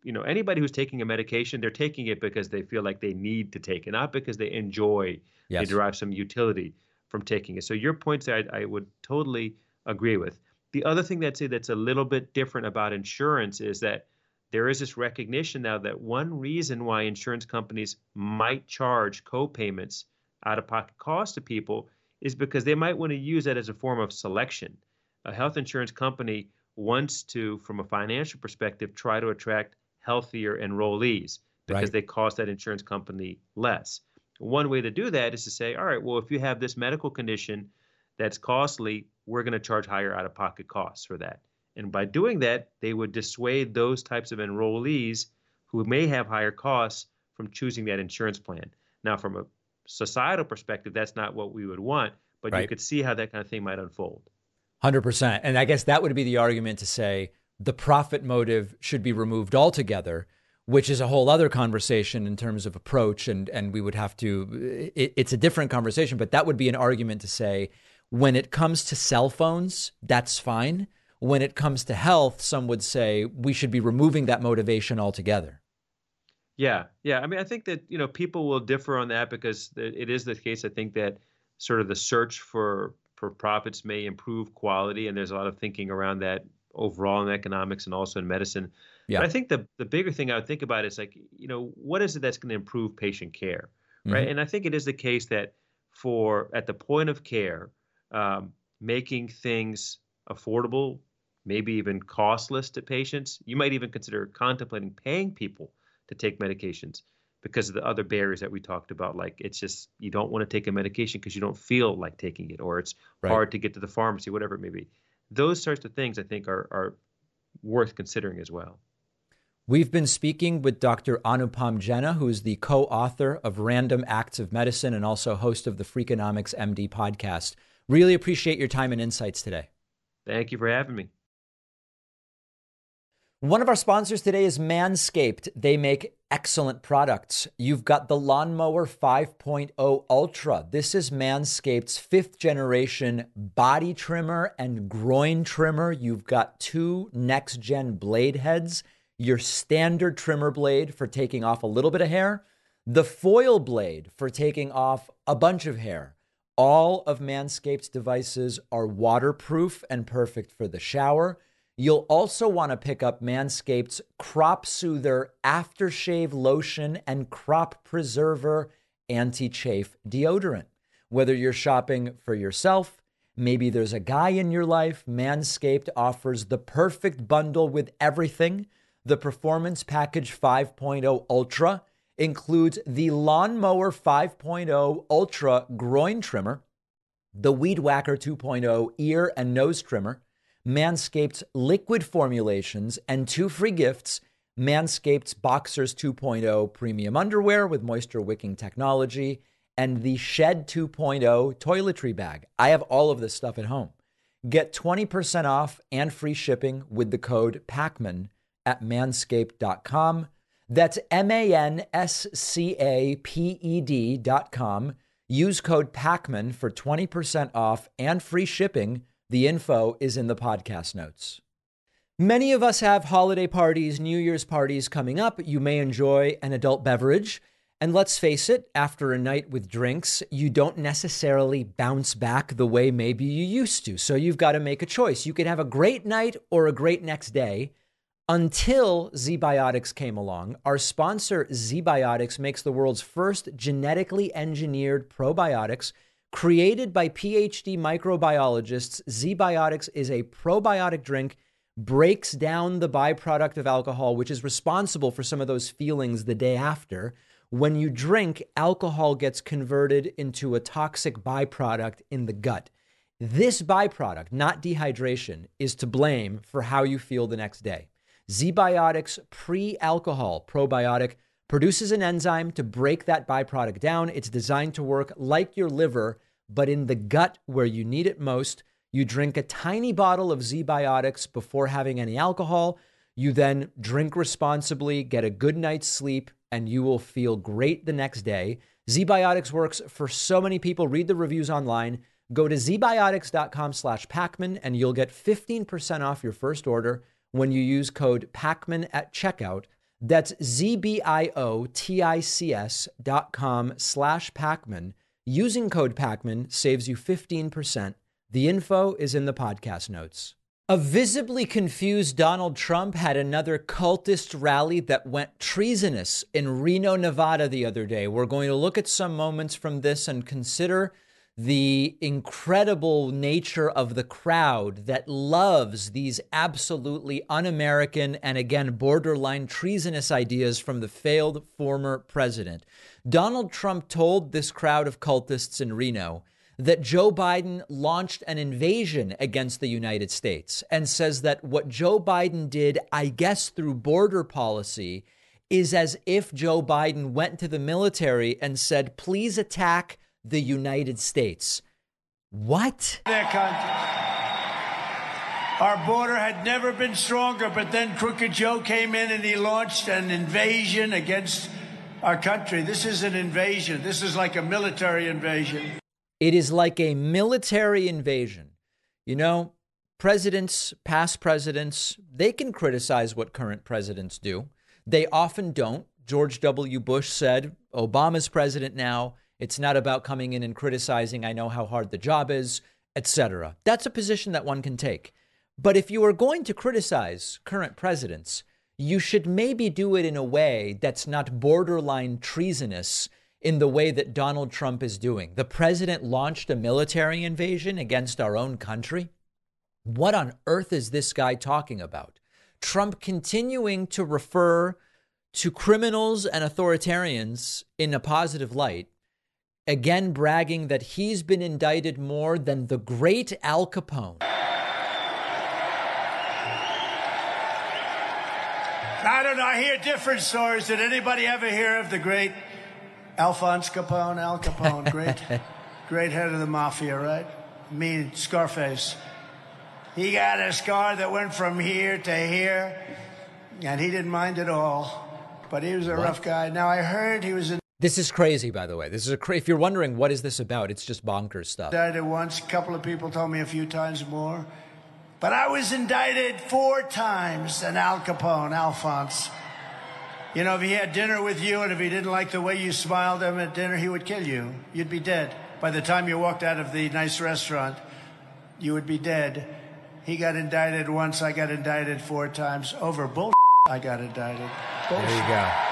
[SPEAKER 9] you know, anybody who's taking a medication, they're taking it because they feel like they need to take it, not because they enjoy, yes. they derive some utility from taking it. So your points I, I would totally agree with. The other thing that's that's a little bit different about insurance is that there is this recognition now that one reason why insurance companies might charge co-payments out of pocket costs to people is because they might want to use that as a form of selection a health insurance company wants to, from a financial perspective, try to attract healthier enrollees because right. they cost that insurance company less. One way to do that is to say, all right, well, if you have this medical condition that's costly, we're going to charge higher out of pocket costs for that. And by doing that, they would dissuade those types of enrollees who may have higher costs from choosing that insurance plan. Now, from a societal perspective, that's not what we would want, but right. you could see how that kind of thing might unfold.
[SPEAKER 1] 100%. And I guess that would be the argument to say the profit motive should be removed altogether, which is a whole other conversation in terms of approach. And, and we would have to, it, it's a different conversation, but that would be an argument to say when it comes to cell phones, that's fine. When it comes to health, some would say we should be removing that motivation altogether.
[SPEAKER 9] Yeah, yeah. I mean, I think that you know people will differ on that because it is the case. I think that sort of the search for for profits may improve quality, and there's a lot of thinking around that overall in economics and also in medicine. Yeah. But I think the the bigger thing I would think about is like, you know, what is it that's going to improve patient care, right? Mm-hmm. And I think it is the case that for at the point of care, um, making things affordable, maybe even costless to patients. You might even consider contemplating paying people to take medications because of the other barriers that we talked about. Like it's just you don't want to take a medication because you don't feel like taking it, or it's right. hard to get to the pharmacy, whatever it may be. Those sorts of things I think are are worth considering as well.
[SPEAKER 1] We've been speaking with Dr. Anupam Jena, who is the co author of Random Acts of Medicine and also host of the Freakonomics MD podcast. Really appreciate your time and insights today.
[SPEAKER 9] Thank you for having me.
[SPEAKER 1] One of our sponsors today is Manscaped. They make excellent products. You've got the Lawnmower 5.0 Ultra. This is Manscaped's fifth generation body trimmer and groin trimmer. You've got two next gen blade heads, your standard trimmer blade for taking off a little bit of hair, the foil blade for taking off a bunch of hair. All of Manscaped's devices are waterproof and perfect for the shower. You'll also want to pick up Manscaped's Crop Soother Aftershave Lotion and Crop Preserver Anti Chafe Deodorant. Whether you're shopping for yourself, maybe there's a guy in your life, Manscaped offers the perfect bundle with everything. The Performance Package 5.0 Ultra includes the Lawnmower 5.0 Ultra Groin Trimmer, the Weed Whacker 2.0 Ear and Nose Trimmer Manscaped's liquid formulations, and two free gifts Manscaped's Boxers 2.0 premium underwear with moisture wicking technology, and the Shed 2.0 toiletry bag. I have all of this stuff at home. Get 20% off and free shipping with the code PAKMAN at manscaped.com. That's M A N S C A P E D.com. Use code PAKMAN for 20% off and free shipping. The info is in the podcast notes. Many of us have holiday parties, New Year's parties coming up. You may enjoy an adult beverage. And let's face it, after a night with drinks, you don't necessarily bounce back the way maybe you used to. So you've got to make a choice. You could have a great night or a great next day until ZBiotics came along. Our sponsor, ZBiotics, makes the world's first genetically engineered probiotics created by PhD microbiologists. ZBiotics is a probiotic drink breaks down the byproduct of alcohol, which is responsible for some of those feelings the day after. When you drink, alcohol gets converted into a toxic byproduct in the gut. This byproduct, not dehydration, is to blame for how you feel the next day. ZBiotics pre alcohol probiotic produces an enzyme to break that byproduct down. It's designed to work like your liver, but in the gut where you need it most. You drink a tiny bottle of ZBiotics before having any alcohol. You then drink responsibly, get a good night's sleep, and you will feel great the next day. ZBiotics works for so many people. Read the reviews online. Go to zbiotics.com slash Pakman and you'll get 15% off your first order when you use code PAKMAN at checkout. That's Z-B-I-O-T-I-C-S dot com slash Pakman. Using code Pakman saves you 15%. The info is in the podcast notes. A visibly confused Donald Trump had another cultist rally that went treasonous in Reno, Nevada the other day. We're going to look at some moments from this and consider the incredible nature of the crowd that loves these absolutely un American and again borderline treasonous ideas from the failed former president. Donald Trump told this crowd of cultists in Reno that Joe Biden launched an invasion against the United States and says that what Joe Biden did, I guess through border policy, is as if Joe Biden went to the military and said, please attack the United States. What?
[SPEAKER 10] Our border had never been stronger, but then Crooked Joe came in and he launched an invasion against our country. This is an invasion. This is like a military invasion.
[SPEAKER 1] It is like a military invasion. You know, presidents, past presidents, they can criticize what current presidents do. They often don't. George W. Bush said, Obama's president now. It's not about coming in and criticizing, I know how hard the job is, etc. That's a position that one can take. But if you are going to criticize current presidents, you should maybe do it in a way that's not borderline treasonous in the way that Donald Trump is doing. The president launched a military invasion against our own country. What on earth is this guy talking about? Trump continuing to refer to criminals and authoritarians in a positive light, again bragging that he's been indicted more than the great Al Capone.
[SPEAKER 10] I don't know. I hear different stories. Did anybody ever hear of the great Alphonse Capone, Al Capone, great, great head of the mafia, right? Mean Scarface. He got a scar that went from here to here, and he didn't mind at all. But he was a what? rough guy. Now I heard he was in.
[SPEAKER 1] This is crazy, by the way. This is a cra- if you're wondering what is this about, it's just bonkers stuff.
[SPEAKER 10] Indicted once. A couple of people told me a few times more, but I was indicted four times. And Al Capone, Alphonse. You know, if he had dinner with you and if he didn't like the way you smiled at him at dinner, he would kill you. You'd be dead. By the time you walked out of the nice restaurant, you would be dead. He got indicted once, I got indicted four times. Over bullshit, I got indicted.
[SPEAKER 1] Bullshit. There you go.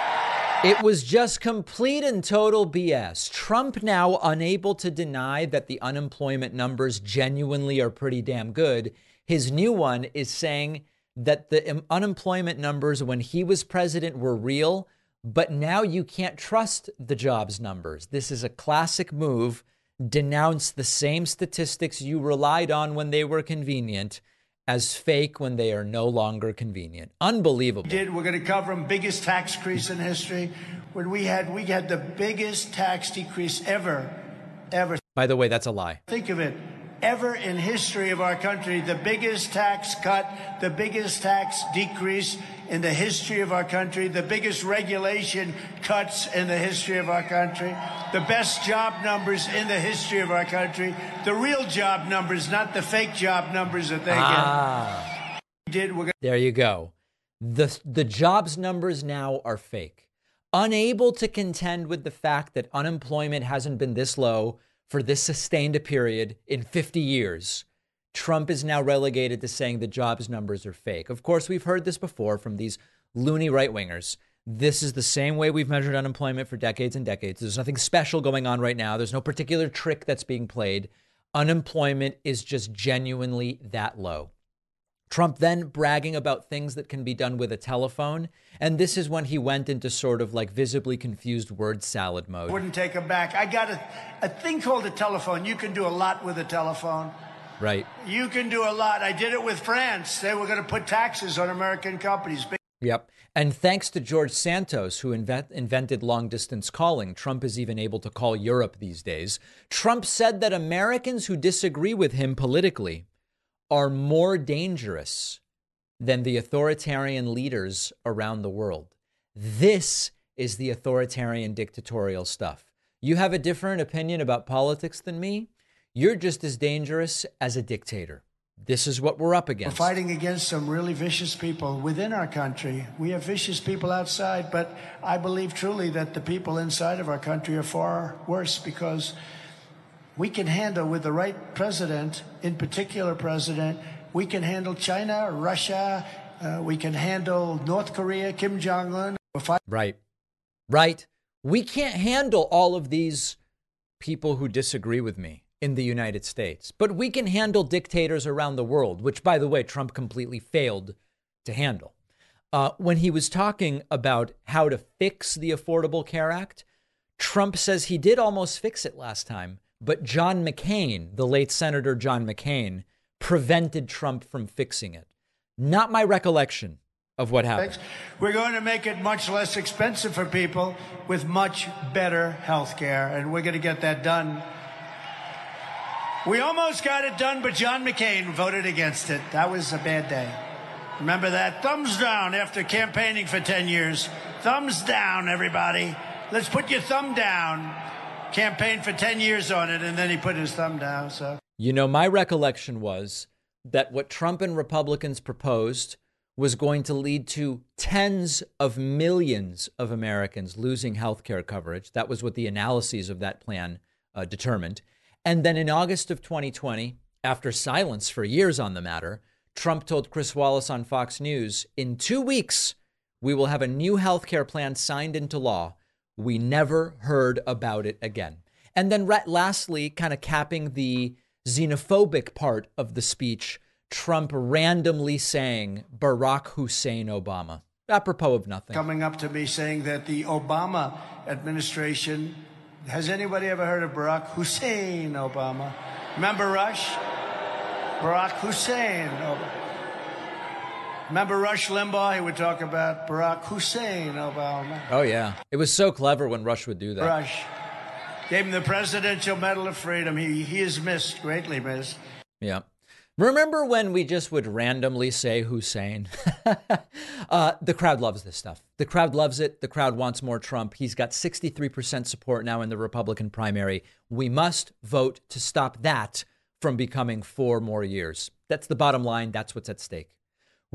[SPEAKER 1] It was just complete and total BS. Trump now unable to deny that the unemployment numbers genuinely are pretty damn good. His new one is saying that the unemployment numbers when he was president were real, but now you can't trust the jobs numbers. This is a classic move. Denounce the same statistics you relied on when they were convenient as fake when they are no longer convenient. Unbelievable.
[SPEAKER 10] Did we're going to cover them biggest tax increase in history when we had we had the biggest tax decrease ever ever.
[SPEAKER 1] By the way, that's a lie.
[SPEAKER 10] Think of it ever in history of our country, the biggest tax cut, the biggest tax decrease in the history of our country, the biggest regulation cuts in the history of our country, the best job numbers in the history of our country, the real job numbers, not the fake job numbers that they ah. get. Did,
[SPEAKER 1] gonna- there you go. The, the jobs numbers now are fake. Unable to contend with the fact that unemployment hasn't been this low for this sustained a period in 50 years. Trump is now relegated to saying the jobs numbers are fake. Of course, we've heard this before from these loony right wingers. This is the same way we've measured unemployment for decades and decades. There's nothing special going on right now. There's no particular trick that's being played. Unemployment is just genuinely that low. Trump then bragging about things that can be done with a telephone. And this is when he went into sort of like visibly confused word salad mode.
[SPEAKER 10] Wouldn't take him back. I got a, a thing called a telephone. You can do a lot with a telephone.
[SPEAKER 1] Right.
[SPEAKER 10] You can do a lot. I did it with France. They were going to put taxes on American companies.
[SPEAKER 1] Yep. And thanks to George Santos, who invent, invented long distance calling, Trump is even able to call Europe these days. Trump said that Americans who disagree with him politically are more dangerous than the authoritarian leaders around the world. This is the authoritarian dictatorial stuff. You have a different opinion about politics than me, you're just as dangerous as a dictator. This is what we're up against.
[SPEAKER 10] We're fighting against some really vicious people within our country. We have vicious people outside, but I believe truly that the people inside of our country are far worse because we can handle with the right president, in particular president, we can handle China, Russia, uh, we can handle North Korea, Kim Jong Un.
[SPEAKER 1] Right, right. We can't handle all of these people who disagree with me in the United States, but we can handle dictators around the world, which, by the way, Trump completely failed to handle. Uh, when he was talking about how to fix the Affordable Care Act, Trump says he did almost fix it last time but John McCain, the late Senator John McCain, prevented Trump from fixing it. Not my recollection of what happened.
[SPEAKER 10] We're going to make it much less expensive for people with much better health care, and we're going to get that done. We almost got it done, but John McCain voted against it. That was a bad day. Remember that? Thumbs down after campaigning for 10 years. Thumbs down, everybody. Let's put your thumb down campaigned for 10 years on it and then he put his thumb down. So,
[SPEAKER 1] you know, my recollection was that what Trump and Republicans proposed was going to lead to tens of millions of Americans losing health care coverage. That was what the analyses of that plan uh, determined. And then in August of 2020, after silence for years on the matter, Trump told Chris Wallace on Fox News in two weeks, we will have a new health care plan signed into law we never heard about it again. And then, lastly, kind of capping the xenophobic part of the speech, Trump randomly saying Barack Hussein Obama, apropos of nothing.
[SPEAKER 10] Coming up to me saying that the Obama administration has anybody ever heard of Barack Hussein Obama? Remember Rush? Barack Hussein Obama. Remember Rush Limbaugh? He would talk about Barack Hussein Obama.
[SPEAKER 1] Oh, yeah. It was so clever when Rush would do that.
[SPEAKER 10] Rush. Gave him the Presidential Medal of Freedom. He, he is missed, greatly missed.
[SPEAKER 1] Yeah. Remember when we just would randomly say Hussein? uh, the crowd loves this stuff. The crowd loves it. The crowd wants more Trump. He's got 63% support now in the Republican primary. We must vote to stop that from becoming four more years. That's the bottom line. That's what's at stake.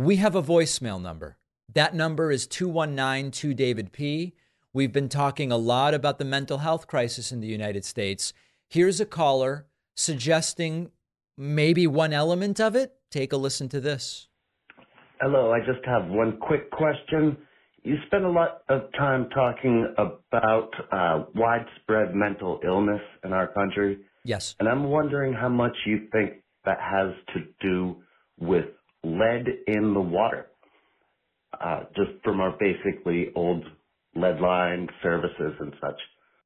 [SPEAKER 1] We have a voicemail number. That number is 219 2 David P. We've been talking a lot about the mental health crisis in the United States. Here's a caller suggesting maybe one element of it. Take a listen to this.
[SPEAKER 11] Hello, I just have one quick question. You spend a lot of time talking about uh, widespread mental illness in our country.
[SPEAKER 1] Yes.
[SPEAKER 11] And I'm wondering how much you think that has to do with lead in the water, uh, just from our basically old lead line services and such.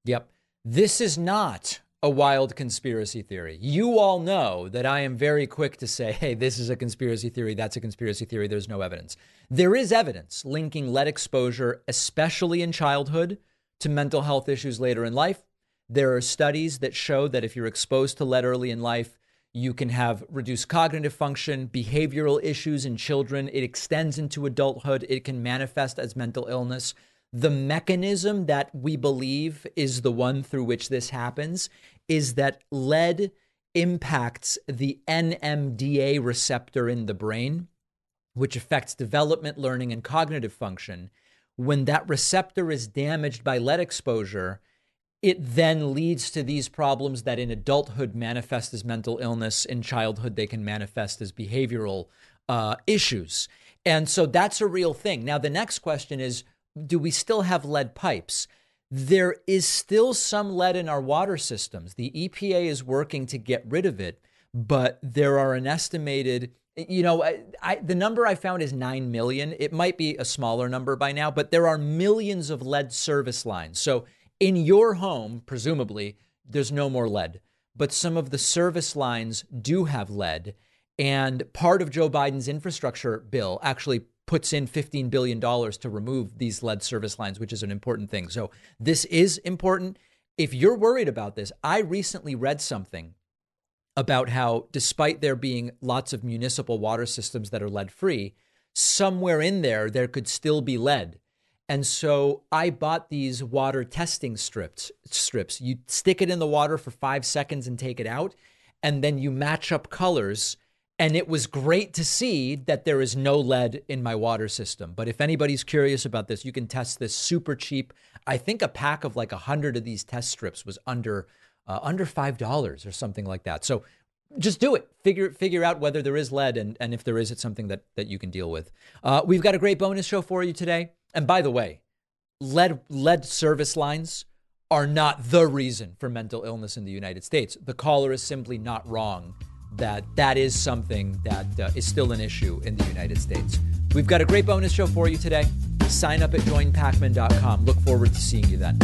[SPEAKER 1] Yep. This is not a wild conspiracy theory. You all know that I am very quick to say, hey, this is a conspiracy theory, that's a conspiracy theory, there's no evidence. There is evidence linking lead exposure, especially in childhood, to mental health issues later in life. There are studies that show that if you're exposed to lead early in life, You can have reduced cognitive function, behavioral issues in children. It extends into adulthood. It can manifest as mental illness. The mechanism that we believe is the one through which this happens is that lead impacts the NMDA receptor in the brain, which affects development, learning, and cognitive function. When that receptor is damaged by lead exposure, it then leads to these problems that in adulthood manifest as mental illness. In childhood, they can manifest as behavioral uh, issues. And so that's a real thing. Now, the next question is do we still have lead pipes? There is still some lead in our water systems. The EPA is working to get rid of it, but there are an estimated you know, I, I, the number I found is 9 million. It might be a smaller number by now, but there are millions of lead service lines. So in your home, presumably, there's no more lead, but some of the service lines do have lead. And part of Joe Biden's infrastructure bill actually puts in $15 billion to remove these lead service lines, which is an important thing. So this is important. If you're worried about this, I recently read something about how, despite there being lots of municipal water systems that are lead free, somewhere in there, there could still be lead. And so I bought these water testing strips. Strips. You stick it in the water for five seconds and take it out, and then you match up colors. And it was great to see that there is no lead in my water system. But if anybody's curious about this, you can test this super cheap. I think a pack of like a hundred of these test strips was under uh, under five dollars or something like that. So just do it. Figure figure out whether there is lead, and and if there is, it's something that that you can deal with. Uh, we've got a great bonus show for you today. And by the way, lead lead service lines are not the reason for mental illness in the United States. The caller is simply not wrong that that is something that uh, is still an issue in the United States. We've got a great bonus show for you today. Sign up at joinpakman.com. Look forward to seeing you then.